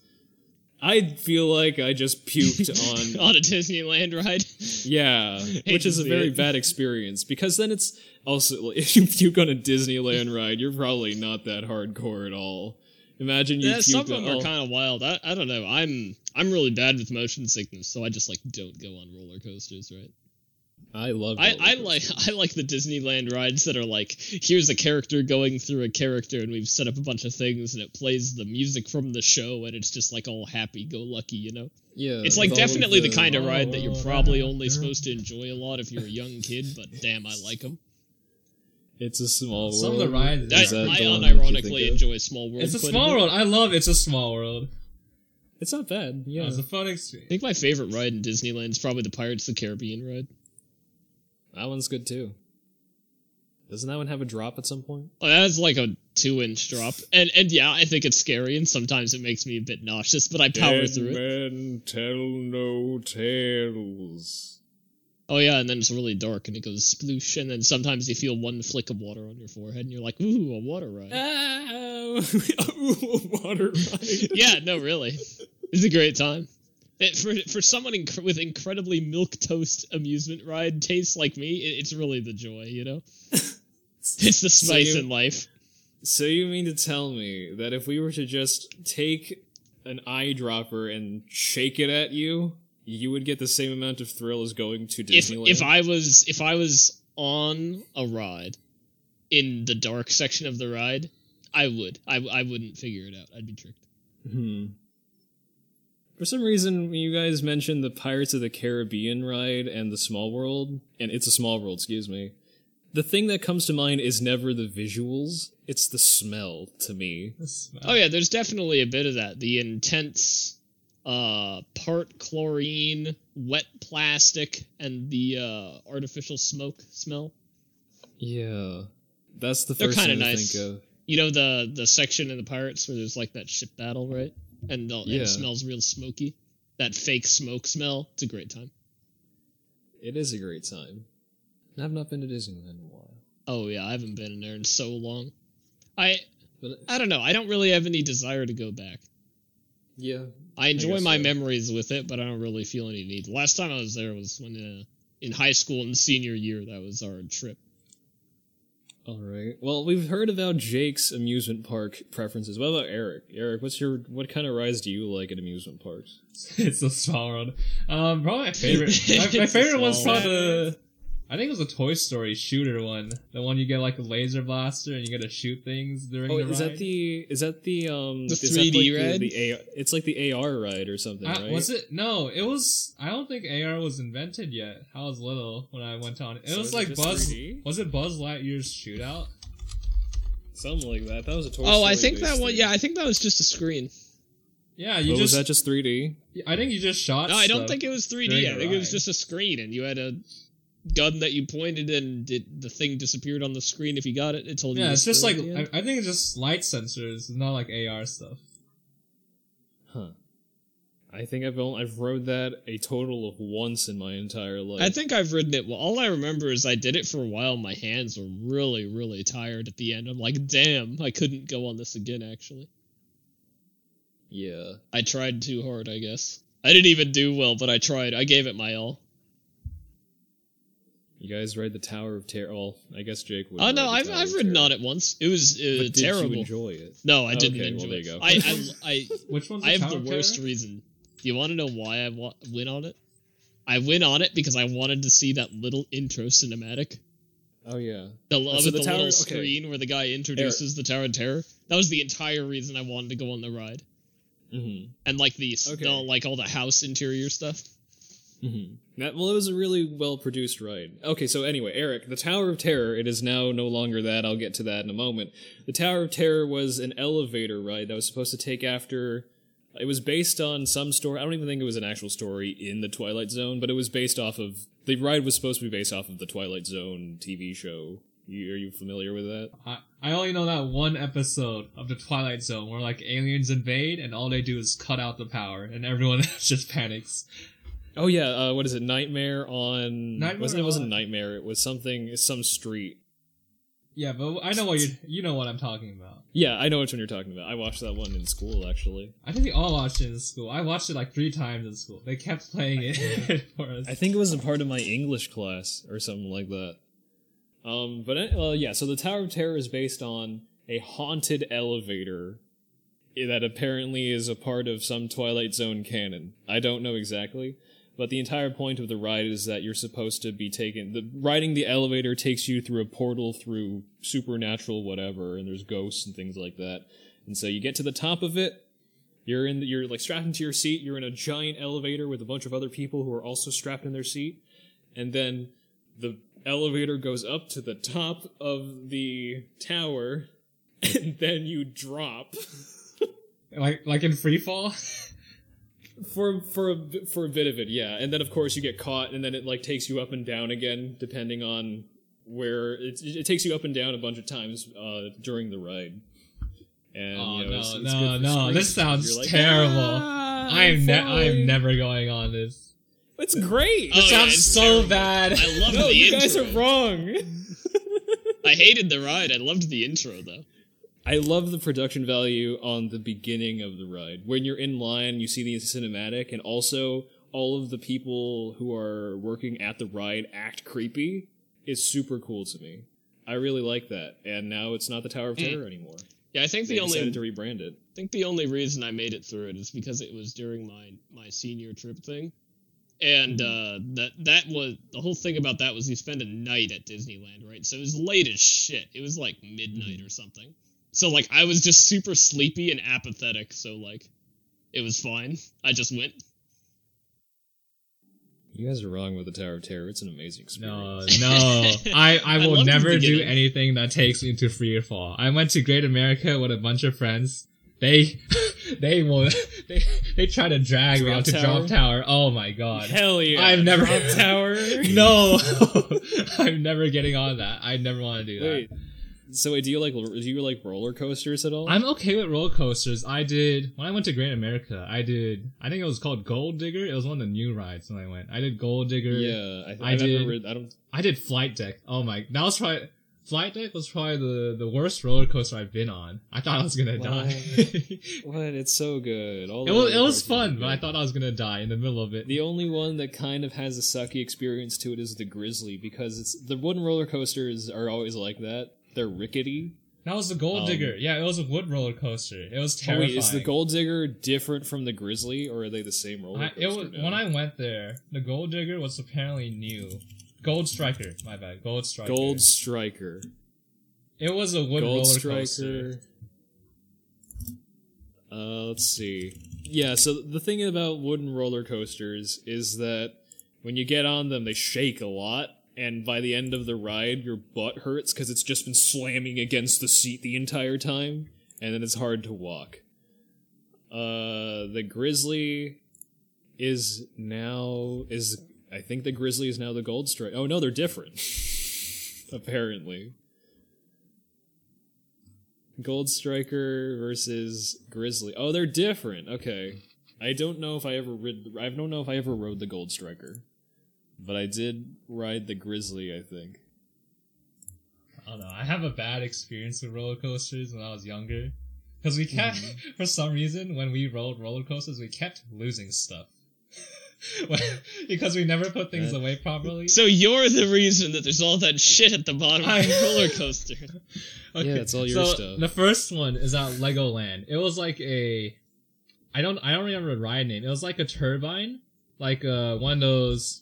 I feel like I just puked on On a Disneyland ride. Yeah, which is a very it. bad experience because then it's also if you puke on a Disneyland ride, you're probably not that hardcore at all. Imagine you Yeah, puke some of them are oh, kind of wild. I, I don't know. I'm I'm really bad with motion sickness, so I just like don't go on roller coasters, right? I love. I, I like. I like the Disneyland rides that are like here's a character going through a character and we've set up a bunch of things and it plays the music from the show and it's just like all happy go lucky, you know? Yeah, It's like with all of definitely the, kind of ride that you're Oh, probably only supposed to enjoy a lot if you're a young kid, but damn, I like them. It's a small Some of the rides Is I, that I the one that you unironically enjoy Small World. It's a small bit. world. I love It's a Small World. It's not bad. Yeah, It's uh-huh. a fun experience. I think my favorite ride in Disneyland is probably the Pirates of the Caribbean ride. That one's good too. Doesn't that one have a drop at some point? Oh, that's like a two inch drop. And and yeah, I think it's scary and sometimes it makes me a bit nauseous, but I power Dead through it. men tell no tales. Oh yeah, and then it's really dark and it goes sploosh, and then sometimes you feel one flick of water on your forehead and you're like, ooh, a water ride. Oh, water ride. yeah, no, really. It's a great time. It, for for someone inc- with incredibly milk toast amusement ride tastes like me, it, it's really the joy, you know. It's the So spice you- in life. So you mean to tell me that if we were to just take an eyedropper and shake it at you, you would get the same amount of thrill as going to If Disneyland? if I was if I was on a ride in the dark section of the ride, I would. I I wouldn't figure it out. I'd be tricked. Hmm. For some reason, when you guys mentioned the Pirates of the Caribbean ride and the Small World, and it's a Small World, excuse me. The thing that comes to mind is never the visuals; it's the smell to me. Oh yeah, there's definitely a bit of that. The intense uh part chlorine, wet plastic, and the uh artificial smoke smell. Yeah, that's the They're first kinda thing to nice. think of. You know the the section in the pirates where there's like that ship battle, right? And, the, Yeah. it smells real smoky. That fake smoke smell. It's a great time. It is a great time. I've not been to Disneyland in a while, Oh yeah, I haven't been in there in so long. I but I don't know. I don't really have any desire to go back. yeah, I enjoy guess my so. memories with it, but I don't really feel any need. The last time I was there was when uh, in high school in senior year. That was our trip. All right. Well, we've heard about Jake's amusement park preferences. What about Eric? Eric, what's your what kind of rides do you like at amusement parks? it's a small one. Um, probably my favorite. My, my favorite one's probably the. I think it was a Toy Story shooter one. The one you get like a laser blaster and you get to shoot things during Oh, the is ride. that the is that the um The 3D like the- ride? The, AR, it's like the AR ride or something, Uh, right? Was it? No, it was. I don't think AR was invented yet. I was little when I went on it. It So was is it like Buzz. 3D? Was it Buzz Lightyear's shootout? Something like that. That was a Toy Story. Oh, I think that based one. thing. Yeah, I think that was just a screen. Yeah, you Oh, was just. that just 3D? I think you just shot. No, I don't think it was 3D. during I think it was just a screen, and you had a gun that you pointed, and it, the thing disappeared on the screen. If you got it, it told you. Yeah, it's just like I. I think it's just light sensors, it's not like AR stuff. Huh. I think I've only, I've rode that a total of once in my entire life. I think I've ridden it. Well, all I remember is I did it for a while. My hands were really, really tired at the end. I'm like, damn, I couldn't go on this again. Actually, Yeah. I tried too hard. I guess I didn't even do well, but I tried. I gave it my all. You guys ride the Tower of Terror. Well, I guess Jake would. Oh no, I've Tower I've of ridden on it once. It was uh, But did terrible. you enjoy it? no, I didn't Okay, enjoy well, there it. you go. I, I, I Which one's I have Tower the worst Terror? reason. Do you want to know why I wa- went on it? I went on it because I wanted to see that little intro cinematic. Oh yeah. The so with the the, tower- little okay. screen where the guy introduces the Tower of Terror. That was the entire reason I wanted to go on the ride. hmm And like the, Okay. the like all the house interior stuff. Hmm That well, it was a really well produced ride. Okay, so anyway, Eric, the Tower of Terror. It is now no longer that. I'll get to that in a moment. The Tower of Terror was an elevator ride that was supposed to take after. It was based on some story. I don't even think it was an actual story in the Twilight Zone, but it was based off of the ride was supposed to be based off of the Twilight Zone TV show. You, are you familiar with that? I, I only know that one episode of the Twilight Zone where like aliens invade and all they do is cut out the power and everyone just panics. Oh yeah, uh, what is it? Nightmare on. Nightmare wasn't it wasn't Nightmare? It was something. It's some street. Yeah, but I know what you you know what I'm talking about. Yeah, I know which one you're talking about. I watched that one in school actually. I think we all watched it in school. I watched it like three times in school. They kept playing it for us. I think it was a part of my English class or something like that. Um, but uh, yeah, so the Tower of Terror is based on a haunted elevator that apparently is a part of some Twilight Zone canon. I don't know exactly, but the entire point of the ride is that you're supposed to be taken. The riding the elevator takes you through a portal through supernatural whatever, and there's ghosts and things like that. And so you get to the top of it. You're in. The, you're like strapped into your seat. You're in a giant elevator with a bunch of other people who are also strapped in their seat, and then the elevator goes up to the top of the tower, and then you drop like like in free fall. for for a, for a bit of it. Yeah, and then of course you get caught, and then it like takes you up and down again depending on where it, it takes you up and down a bunch of times uh, during the ride. And Oh you know, no, it's- it's no, no! screens. This sounds like, terrible. "Ah, I'm ne- I'm never going on this. It's great. Oh, It sounds it's so terrible. bad. I love no, the you intro. guys are wrong. I hated the ride. I loved the intro though. I love the production value on the beginning of the ride. When you're in line, you see the cinematic, and also all of the people who are working at the ride act creepy is super cool to me. I really like that. And now it's not the Tower of hmm. Terror anymore. Yeah, I think They the only to rebrand it. I think the only reason I made it through it is because it was during my my senior trip thing, and hmm. uh, that that was the whole thing about that was you spend a night at Disneyland, right? So it was late as shit. It was like midnight hmm. or something. So like I was just super sleepy and apathetic. So like it was fine. I just went. You guys are wrong with the Tower of Terror. It's an amazing experience. no. I, I I will loved the never do anything that takes me to free fall. I went to Great America with a bunch of friends. They they will they they try to drag me Drop out to Tower? Drop Tower. Oh my god. Hell yeah! I've never Drop Tower. No. I'm never getting on that. I never want to do that. Wait. So wait, do you like do you like roller coasters at all? I'm okay with roller coasters. I did when I went to Great America. I did. I think it was called Gold Digger. It was one of the new rides when I went. I did Gold Digger. yeah, I, I I've did. I don't. I did Flight Deck. Oh my, that was probably Flight Deck was probably the the worst roller coaster I've been on. I thought I was gonna Why? die. What? It's so good. All it was it was fun, but I thought I was gonna die in the middle of it. The only one that kind of has a sucky experience to it is the Grizzly because it's the wooden roller coasters are always like that. They're rickety. That was the Gold Um, Digger. Yeah, it was a wood roller coaster. It was Oh, terrifying. wait, is the Gold Digger different from the Grizzly, or are they the same roller I, coaster? it was when I went there. The Gold Digger was apparently new, Gold Striker. My bad. Gold Striker. Gold Striker. It was a wood Gold roller Striker. coaster. Uh, let's see. Yeah, so the thing about wooden roller coasters is that when you get on them, they shake a lot, and by the end of the ride, your butt hurts because it's just been slamming against the seat the entire time, and then it's hard to walk. Uh, the Grizzly is now is I think the Grizzly is now the Gold Striker. Oh no, they're different. Apparently. Gold Striker versus Grizzly. Oh, they're different. Okay. I don't know if I ever rid I don't know if I ever rode the Gold Striker. But I did ride the Grizzly, I think. I don't know. I have a bad experience with roller coasters when I was younger. Because we kept, for some reason, when we rode roller coasters, we kept losing stuff. because we never put things Uh, away properly. So you're the reason that there's all that shit at the bottom of I- the roller coaster. Yeah, it's all your so stuff. The first one is at Legoland. It was like a, I don't, I don't remember the ride name. It was like a turbine, like uh one of those,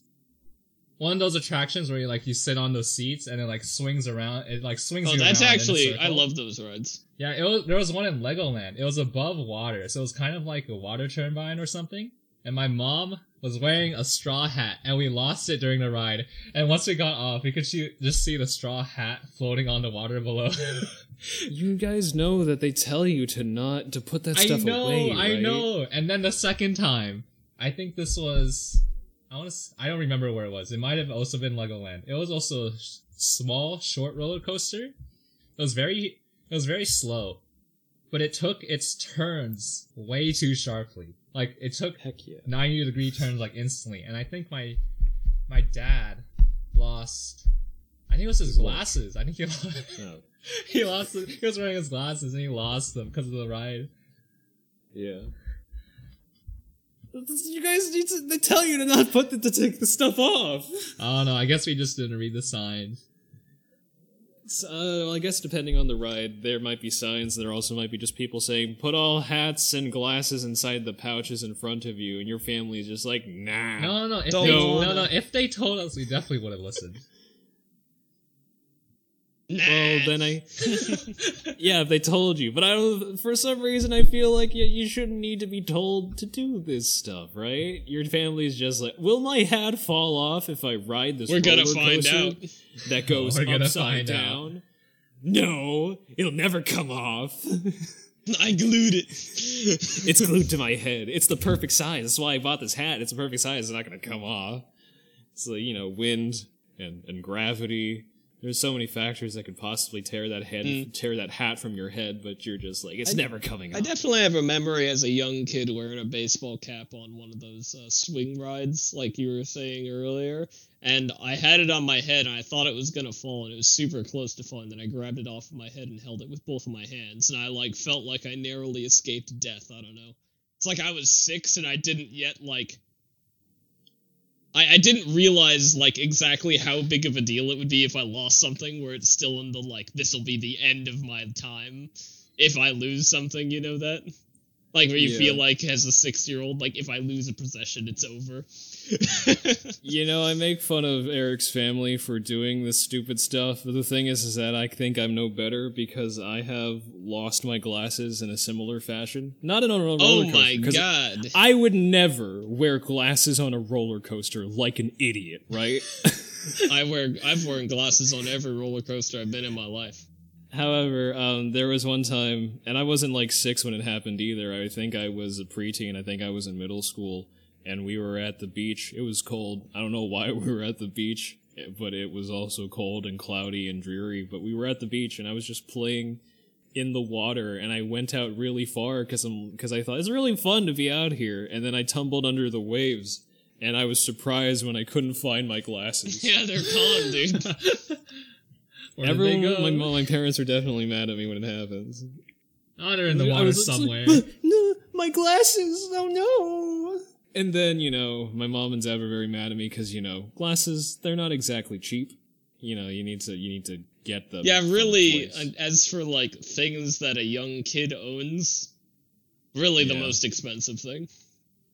one of those attractions where you like you sit on those seats and it like swings around. It like swings Oh, you that's around actually I love those rides. Yeah, it was. There was one in Legoland. It was above water, so it was kind of like a water turbine or something. And my mom was wearing a straw hat, and we lost it during the ride. And once we got off, we could see, just see the straw hat floating on the water below. You guys know that they tell you to not to put that I stuff know, away. I know, right? I know. And then the second time, I think this was. I to. I don't remember where it was. It might have also been Legoland. It was also a sh- small, short roller coaster. It was very. It was very slow, but it took its turns way too sharply. Like it took yeah. 90 degree turns like instantly. And I think my my dad lost. I think it was his His watch. glasses. I think he lost. Oh, he lost. He was wearing his glasses and he lost them because of the ride. yeah. You guys need to. They tell you to not put the, to take the stuff off. I don't know. I guess we just didn't read the signs. Uh, well, I guess depending on the ride, there might be signs. There also might be just people saying, "Put all hats and glasses inside the pouches in front of you," and your family is just like, "Nah." No, no, no. If Don't they, wanna- no, no. If they told us, we definitely would have listened. Nah. Well, then I. yeah, if they told you, but I don't. For some reason, I feel like you, you shouldn't need to be told to do this stuff, right? Your family's just like, "Will my hat fall off if I ride this?" We're gonna roller find coaster out. That goes We're upside find out. down. No, it'll never come off. I glued it. It's glued to my head. It's the perfect size. That's why I bought this hat. It's the perfect size. It's not going to come off. It's like, you know, wind and, and gravity. There's so many factors that could possibly tear that head, tear that hat from your head, but you're just like, it's never coming I off. definitely have a memory as a young kid wearing a baseball cap on one of those uh, swing rides, like you were saying earlier. And I had it on my head, and I thought it was gonna fall, and it was super close to falling. Then I grabbed it off of my head and held it with both of my hands, and I like felt like I narrowly escaped death. I don't know. It's like I was six, and I didn't yet like. I, I didn't realize like exactly how big of a deal it would be if I lost something where it's still in the like this will be the end of my time if I lose something, you know that? Like where you Yeah. feel like as a six year old, like if I lose a possession, it's over. You know, I make fun of Eric's family for doing this stupid stuff, but the thing is, is that I think I'm no better because I have lost my glasses in a similar fashion. Not in a roller oh coaster. my 'cause god. I would never wear glasses on a roller coaster like an idiot, right? I wear I've worn glasses on every roller coaster I've been in my life. However, um, there was one time, and I wasn't like six when it happened either. I think I was a preteen. I think I was in middle school, and we were at the beach. It was cold. I don't know why we were at the beach, but it was also cold and cloudy and dreary. But we were at the beach, and I was just playing in the water, and I went out really far because I'm because I thought it's really fun to be out here, and then I tumbled under the waves. And I was surprised when I couldn't find my glasses. Yeah, they're gone, dude. Where did they Everyone, my, my parents are definitely mad at me when it happens. Oh, they're in the water was like, somewhere. no, my glasses. Oh no. And then you know, my mom and dad were very mad at me because you know, glasses they're not exactly cheap. You know, you need to you need to get them. Yeah, really. As for like things that a young kid owns, really the most expensive thing.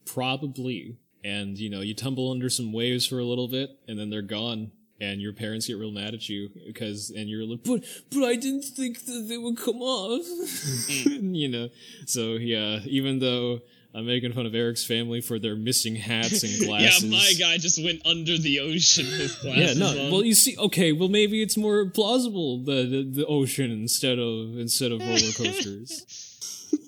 probably. And you know, you tumble under some waves for a little bit, and then they're gone. and your parents get real mad at you because and you're like but but i didn't think that they would come off mm. you know so yeah even though i'm making fun of eric's family for their missing hats and glasses. Yeah, my guy just went under the ocean with glasses. yeah no on. well you see okay well maybe it's more plausible the the, the ocean instead of instead of roller coasters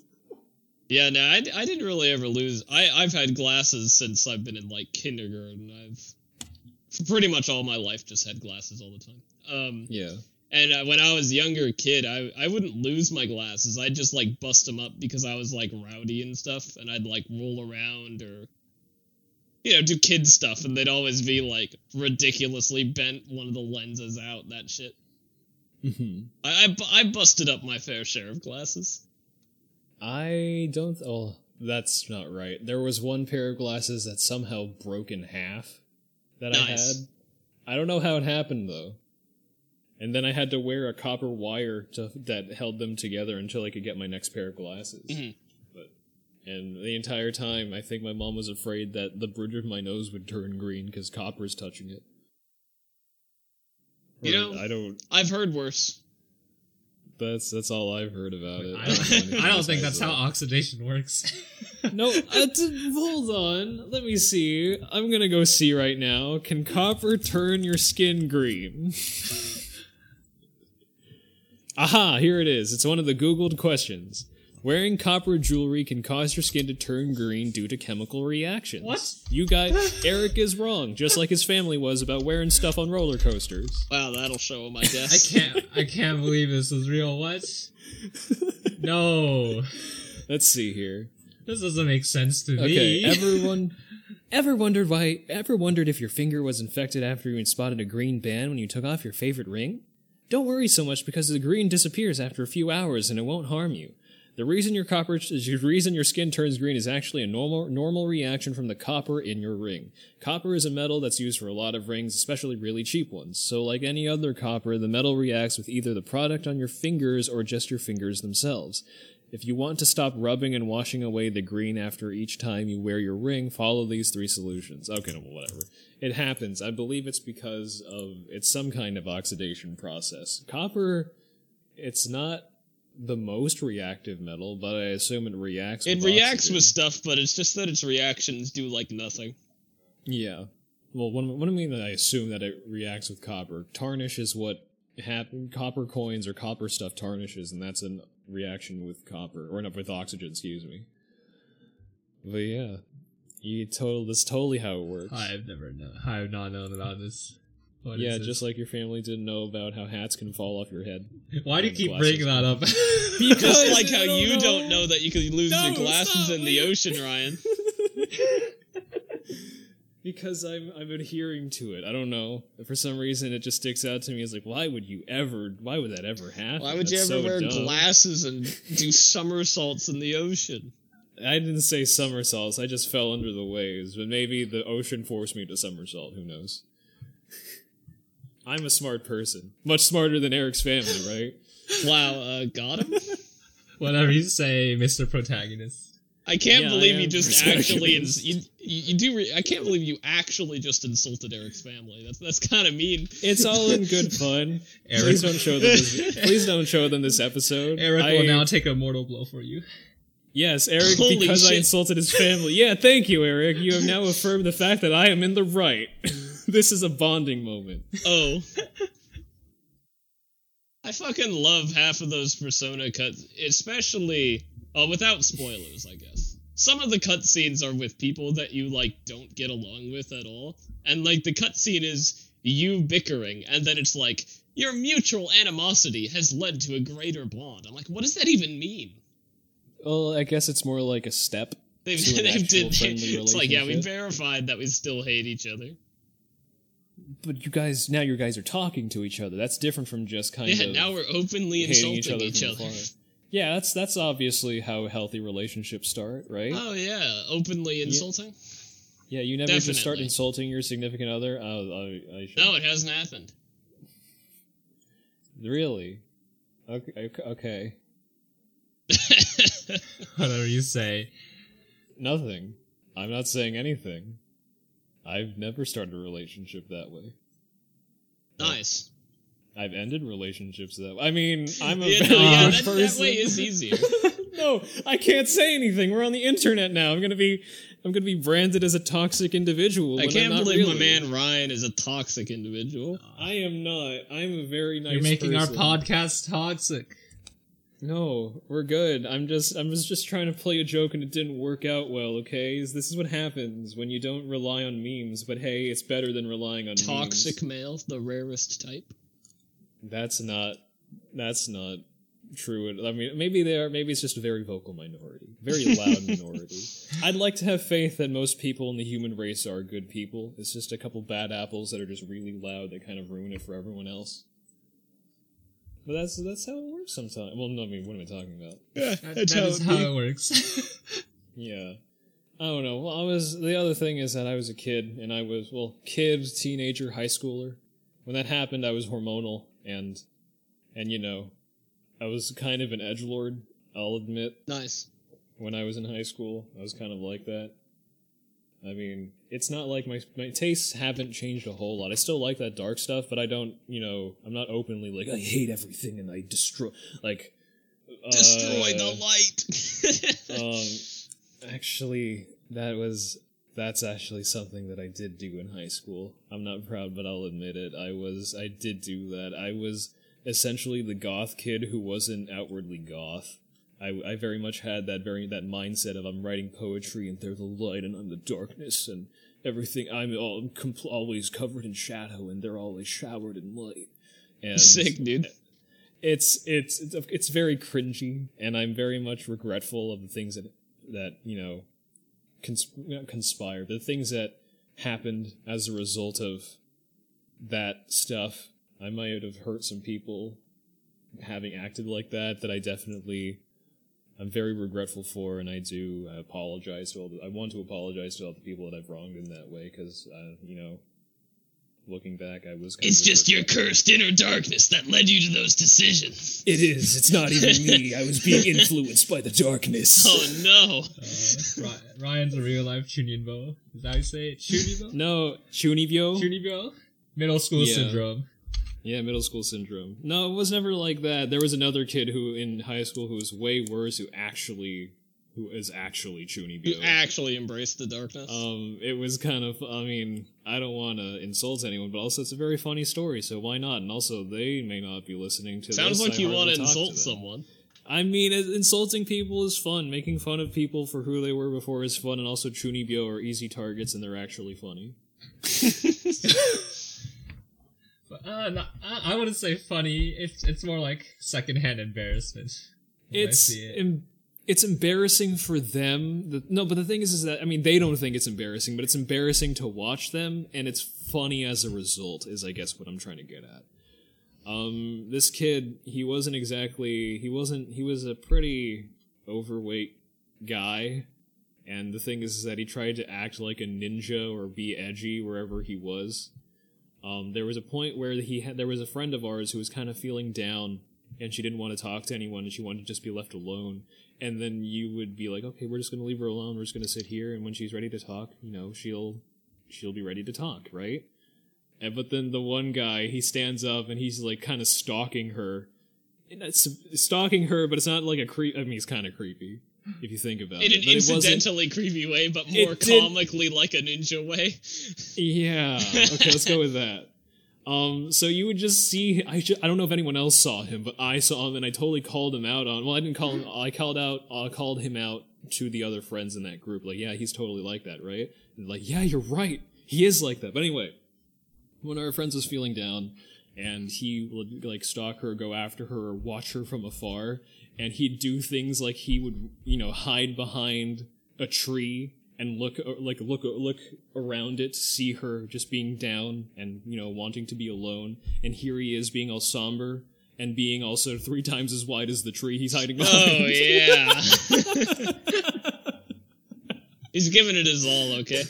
Yeah, no, I, I didn't really ever lose. I I've had glasses since I've been in like kindergarten. I've pretty much all my life just had glasses all the time. Um, yeah and uh, when I was a younger kid, I I wouldn't lose my glasses. I'd just like bust them up because I was like rowdy and stuff, and I'd like roll around or you know do kid stuff, and they'd always be like ridiculously bent, one of the lenses out, that shit. hmm I I, I busted up my fair share of glasses. I don't. Oh, that's not right. There was one pair of glasses that somehow broke in half that I Nice. had. I don't know how it happened though. And then I had to wear a copper wire to, that held them together until I could get my next pair of glasses. Mhm. But and the entire time, I think my mom was afraid that the bridge of my nose would turn green because copper is touching it. You know- I don't. I've heard worse. That's that's all I've heard about it. I know don't, I don't think that's how that. oxidation works. No, uh, t- hold on. Let me see. I'm gonna go see right now. Can copper turn your skin green? Aha, here it is. It's one of the Googled questions. Wearing copper jewelry can cause your skin to turn green due to chemical reactions. What? You guys, Eric is wrong, just like his family was about wearing stuff on roller coasters. Wow, that'll show him, I guess. I can't. I can't believe this is real. What? No, Let's see here. this doesn't make sense to me. Okay, me. everyone ever wondered why ever wondered if your finger was infected after you spotted a green band when you took off your favorite ring? Don't worry so much because the green disappears after a few hours and it won't harm you. The reason your copper the reason your skin turns green is actually a normal normal reaction from the copper in your ring. Copper is a metal that's used for a lot of rings, especially really cheap ones. So like any other copper, the metal reacts with either the product on your fingers or just your fingers themselves. If you want to stop rubbing and washing away the green after each time you wear your ring, follow these three solutions. Okay, no, whatever. It happens. I believe it's because of it's some kind of oxidation process. Copper, it's not the most reactive metal, but I assume it reacts. It with reacts oxygen. with stuff, but it's just that its reactions do like nothing. Yeah. Well, what, what do I mean that I assume that it reacts with copper? Tarnish is what happen. Copper coins or copper stuff tarnishes, and that's a reaction with copper or not with oxygen. Excuse me. But yeah, you total. That's totally how it works. I've never known. I have not known about this. What is yeah, just like your family didn't know about how hats can fall off your head. Why do you keep bringing that up? Just Because like how don't you know. don't know that you could lose No, your glasses stop, in the ocean, Ryan. Because I'm I'm adhering to it. I don't know. For some reason, it just sticks out to me. It's like, why would you ever? Why would that ever happen? Why would you That's ever so wear dumb. glasses and do somersaults in the ocean? I didn't say somersaults. I just fell under the waves, but maybe the ocean forced me to somersault. Who knows? I'm a smart person, much smarter than Eric's family, right? Wow, uh, got him? Whatever you say, Mr. Protagonist. I can't Yeah, believe I you just actually ins- you, you, you do. Re- I can't believe you actually just insulted Eric's family. That's that's kind of mean. It's all in good fun. Eric- Please don't show them. This, please don't show them this episode. Eric I- will now take a mortal blow for you. Yes, Eric, Holy because I insulted his family. Yeah, thank you, Eric. You have now affirmed the fact that I am in the right. this is a bonding moment. Oh. I fucking love half of those Persona cuts, especially uh, without spoilers, I guess. Some of the cutscenes are with people that you like don't get along with at all, and like the cutscene is you bickering, and then it's like your mutual animosity has led to a greater bond. I'm like, what does that even mean? Well, I guess it's more like a step. They've, they've did. It's like yeah, we verified that we still hate each other. But you guys, now you guys are talking to each other. That's different from just kind Yeah, of Yeah, now we're openly insulting each other. each other. Afar. Yeah, that's that's obviously how healthy relationships start, right? Oh yeah, openly insulting. yeah, you never just start insulting your significant other. Oh, I, I should. No, it hasn't happened. Really? Okay. okay- Okay. Whatever you say. Nothing. I'm not saying anything. I've never started a relationship that way. Nice. I've ended relationships that. I mean, I'm a Yeah, very no, yeah, good that, that person. way is easier. no, I can't say anything. We're on the internet now. I'm gonna be, I'm gonna be branded as a toxic individual. I when can't I'm not believe my man Ryan is a toxic individual. I am not. I'm a very nice. You're making person. our podcast toxic. No, we're good. I'm just I was just trying to play a joke and it didn't work out well, okay? This is what happens when you don't rely on memes, but hey, it's better than relying on Toxic memes. male, the rarest type. That's not that's not true. I mean, maybe they are maybe it's just a very vocal minority. Very loud minority. I'd like to have faith that most people in the human race are good people. It's just a couple bad apples that are just really loud that kind of ruin it for everyone else. But that's that's how it works sometimes. Well, no, I mean, what am I talking about? Yeah, That- that is how it works. Yeah. I don't know. Well, I was the other thing is that I was a kid and I was well, kid, teenager, high schooler. When that happened, I was hormonal and and you know, I was kind of an edge lord. I'll admit. Nice. When I was in high school, I was kind of like that. I mean, it's not like my my tastes haven't changed a whole lot. I still like that dark stuff, but I don't, you know, I'm not openly like I hate everything and I destroy like Destroy uh, the light. um, actually, that was that's actually something that I did do in high school. I'm not proud, but I'll admit it. I was I did do that. I was essentially the goth kid who wasn't outwardly goth. I, I very much had that very that mindset of I'm writing poetry and they're the light and I'm the darkness and everything. I'm all compl- always covered in shadow and they're always showered in light. And Sick, dude. it's it's it's it's very cringy, and I'm very much regretful of the things that that you know cons- not conspire, the things that happened as a result of that stuff. I might have hurt some people having acted like that. That I definitely. I'm very regretful for, and I do apologize to all. The, I want to apologize to all the people that I've wronged in that way, because uh, you know, looking back, I was. Kind It's of just your cursed inner darkness that led you to those decisions. It is. It's not even me. I was being influenced by the darkness. Oh no. Uh, Ryan's a real life Chunibyo. Is that how you say it? Chunibyo? No, Chunibyo. Chunibyo? Middle school Yeah. syndrome. Yeah, middle school syndrome. No, it was never like that. There was another kid who in high school who was way worse, who actually, who is actually You Chunibyo. actually embraced the darkness. Um, it was kind of. I mean, I don't want to insult anyone, but also it's a very funny story, so why not? And also, they may not be listening to. Sounds this. like I you want to insult someone. I mean, insulting people is fun. Making fun of people for who they were before is fun, and also Chunibyo are easy targets, and they're actually funny. But, uh, no, I, I wouldn't say funny. It's it's more like secondhand embarrassment. when I it's see it. em- it's embarrassing for them. The, no, but the thing is, is that I mean, they don't think it's embarrassing, but it's embarrassing to watch them, and it's funny as a result. Is I guess what I'm trying to get at. Um, this kid, he wasn't exactly. He wasn't. He was a pretty overweight guy, and the thing is, is that he tried to act like a ninja or be edgy wherever he was. Um, there was a point where he had there was a friend of ours who was kind of feeling down, and she didn't want to talk to anyone, and she wanted to just be left alone. And then you would be like, okay, we're just gonna leave her alone. We're just gonna sit here, and when she's ready to talk, you know, she'll she'll be ready to talk, right? And but then the one guy, he stands up and he's like kind of stalking her. Stalking her, but it's not like a creep. I mean, it's kind of creepy if you think about In it. In an incidentally creepy way, but more It did- comically like a ninja way. Yeah. Okay, let's go with that. Um, so you would just see. I ju- I don't know if anyone else saw him, but I saw him, and I totally called him out on. Well, I didn't call him. I called out. I called him out to the other friends in that group. Like, yeah, he's totally like that, right? And like, yeah, you're right. He is like that. But anyway, one of our friends was feeling down, and he would like stalk her, go after her, or watch her from afar, and he'd do things like he would, you know, hide behind a tree and look like look look around it to see her just being down and you know wanting to be alone and here he is being all somber and being also three times as wide as the tree he's hiding oh, behind. Oh yeah. He's giving it his all, okay?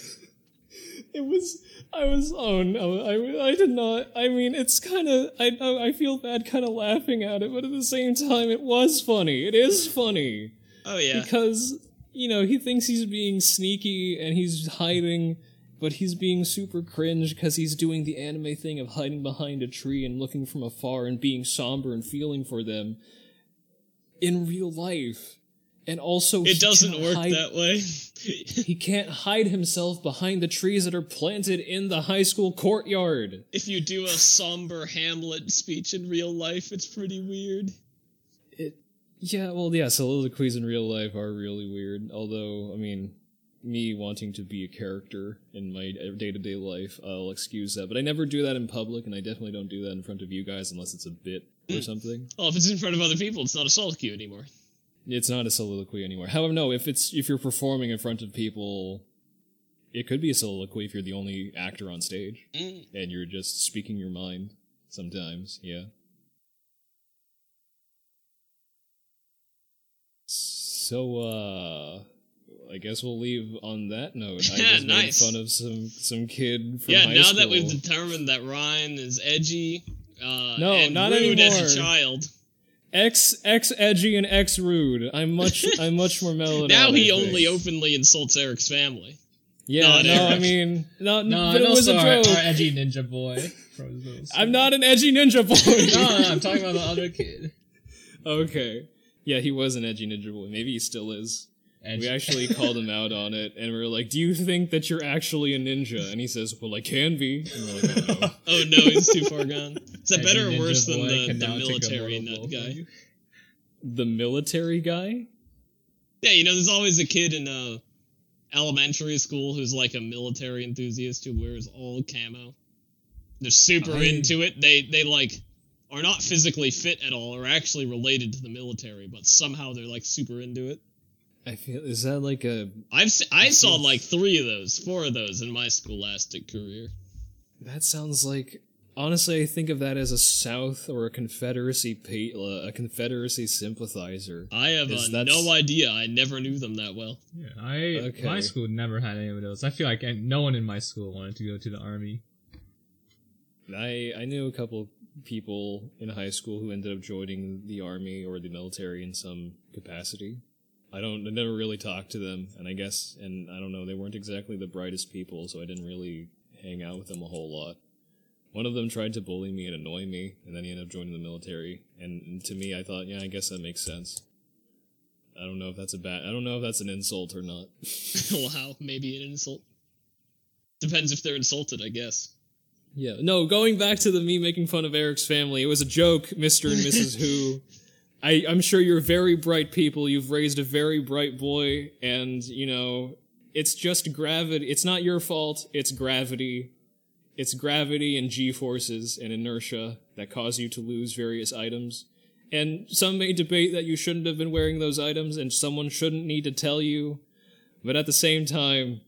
it was I was oh no I, I did not I mean it's kind of I I feel bad kind of laughing at it but at the same time it was funny it is funny Oh yeah. because you know he thinks he's being sneaky and he's hiding but he's being super cringe because he's doing the anime thing of hiding behind a tree and looking from afar and being somber and feeling for them in real life. And also, It doesn't work hide- that way. He can't hide himself behind the trees that are planted in the high school courtyard. if you do a somber Hamlet speech in real life, it's pretty weird. Yeah, well, yeah, soliloquies in real life are really weird. Although, I mean, me wanting to be a character in my day to day life, I'll excuse that. But I never do that in public, and I definitely don't do that in front of you guys unless it's a bit or something. Well, if it's in front of other people, it's not a soliloquy anymore. It's not a soliloquy anymore. However, no, if it's if you're performing in front of people, it could be a soliloquy if you're the only actor on stage Mm. and you're just speaking your mind. Sometimes, yeah. So, uh, I guess we'll leave on that note. I Yeah, just nice. made fun of some some kid from Yeah, high now school. that we've determined that Ryan is edgy, uh, No, and not rude anymore. as a child, X X edgy and X rude. I'm much I'm much more mellow now he only openly insults Eric's family. Yeah, Not no, I mean, no, No, but and it was also a our, joke. our edgy ninja boy. from. I'm not an edgy ninja boy. No, no, I'm talking about the other kid. okay. Yeah, he was an edgy ninja boy. Maybe he still is. Edgy. We actually called him out on it, and we are like, "Do you think that you're actually a ninja?" And he says, "Well, I can be." And we're like, "Oh, no." Oh no, he's too far gone. Is that Edgy better or worse than the, the now take a military nut guy? the military guy. Yeah, you know, there's always a kid in uh, elementary school who's like a military enthusiast who wears all camo. They're super I- into it. They they like are not physically fit at all, or actually related to the military, but somehow they're like super into it. I feel is that like a I've se- I saw like three of those, four of those in my scholastic career. that sounds like honestly I think of that as a South or a Confederacy pa- uh, a Confederacy sympathizer. I have Is uh, no idea. I never knew them that well. Yeah, I Okay. my school never had any of those. I feel like no one in my school wanted to go to the army. I I knew a couple people in high school who ended up joining the army or the military in some capacity. I don't I never really talked to them, and I guess and I don't know they weren't exactly the brightest people, so I didn't really hang out with them a whole lot. One of them tried to bully me and annoy me, and then he ended up joining the military. And to me, I thought, yeah, I guess that makes sense. I don't know if that's a bad. I don't know if that's an insult or not. wow, maybe an insult. Depends if they're insulted, I guess. Yeah. No, going back to the me making fun of Eric's family, it was a joke, Mr. and Mrs. Who. I, I'm sure you're very bright people. You've raised a very bright boy, and, you know, it's just gravity. It's not your fault. It's gravity. It's gravity and G forces and inertia that cause you to lose various items. And some may debate that you shouldn't have been wearing those items and someone shouldn't need to tell you. But at the same time,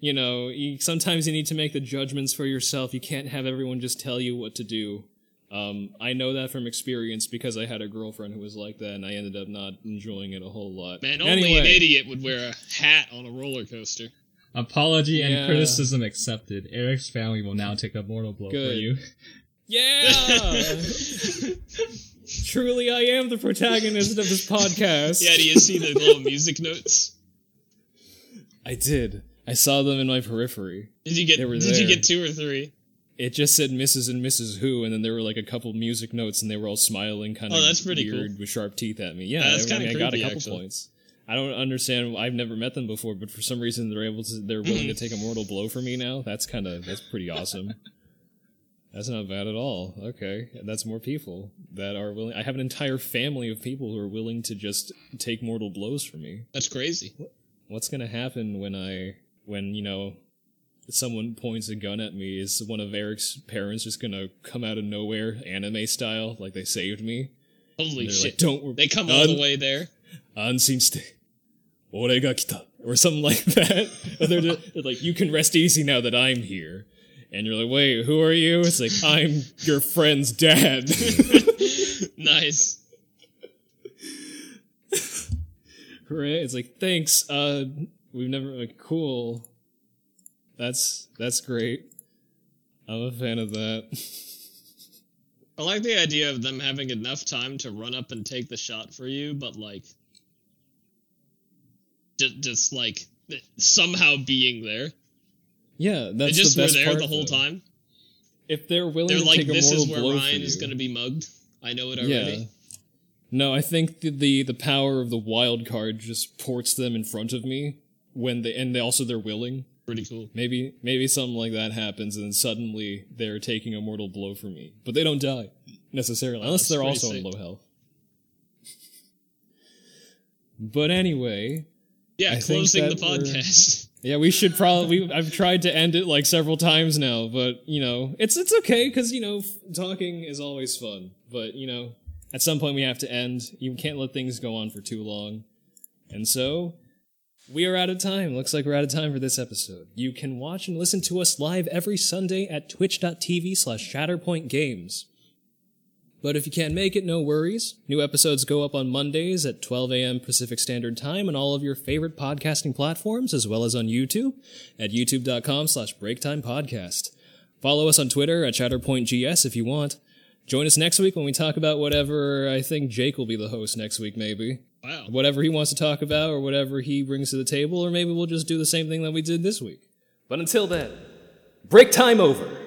you know, you, sometimes you need to make the judgments for yourself. You can't have everyone just tell you what to do. Um, I know that from experience because I had a girlfriend who was like that, and I ended up not enjoying it a whole lot. Man, only anyway, an idiot would wear a hat on a roller coaster. Apology and Yeah. criticism accepted. Eric's family will now take a mortal blow for you. Yeah, truly, I am the protagonist of this podcast. Yeah, do you see the little music notes? I did. I saw them in my periphery. Did you get did you get two or three? It just said Mrs. and Mrs. Who, and then there were like a couple music notes, and they were all smiling, kind of Oh, that's pretty weird cool. with sharp teeth at me. Yeah, that's I, mean, kinda I got a couple actually. points. I don't understand. I've never met them before, but for some reason they're able to. They're willing to take a mortal blow for me now. That's kind of that's pretty awesome. That's not bad at all. Okay, that's more people that are willing. I have an entire family of people who are willing to just take mortal blows for me. That's crazy. What's gonna happen when I when you know someone points a gun at me? Is one of Eric's parents just gonna come out of nowhere, anime style, like they saved me? Holy shit. like, don't they come all the way there. Shite. Ore. Or something like that. They're, just- they're like, you can rest easy now that I'm here. And you're like, wait, who are you? It's like, I'm your friend's dad. Nice. right? It's like, thanks. Uh, we've never like cool. That's that's great. I'm a fan of that. I like the idea of them having enough time to run up and take the shot for you, but like, just, just like somehow being there. Yeah, They that's just the were best there part, the whole though. time. If they're willing They're to like, take a this is where Ryan is going to be mugged. I know it yeah. already. No, I think the, the the power of the wild card just ports them in front of me when they and they also they're willing. Pretty cool. Maybe maybe something like that happens, and then suddenly they're taking a mortal blow for me, but they don't die necessarily, unless they're also in low health. but anyway, Yeah, I closing the podcast. yeah, we should probably. We, I've tried to end it like several times now, but you know, it's it's okay because you know, f- talking is always fun. But you know, at some point we have to end. You can't let things go on for too long, and so we are out of time. Looks like we're out of time for this episode. You can watch and listen to us live every Sunday at twitch.tv slash Shatterpoint Games. But if you can't make it, no worries. New episodes go up on Mondays at 12 a.m. Pacific Standard Time on all of your favorite podcasting platforms, as well as on YouTube at youtube.com slash breaktimepodcast. Follow us on Twitter at ShatterpointGS if you want. Join us next week when we talk about whatever I think Jake will be the host next week, maybe. Wow. Whatever he wants to talk about or whatever he brings to the table, or maybe we'll just do the same thing that we did this week. But until then, break time over.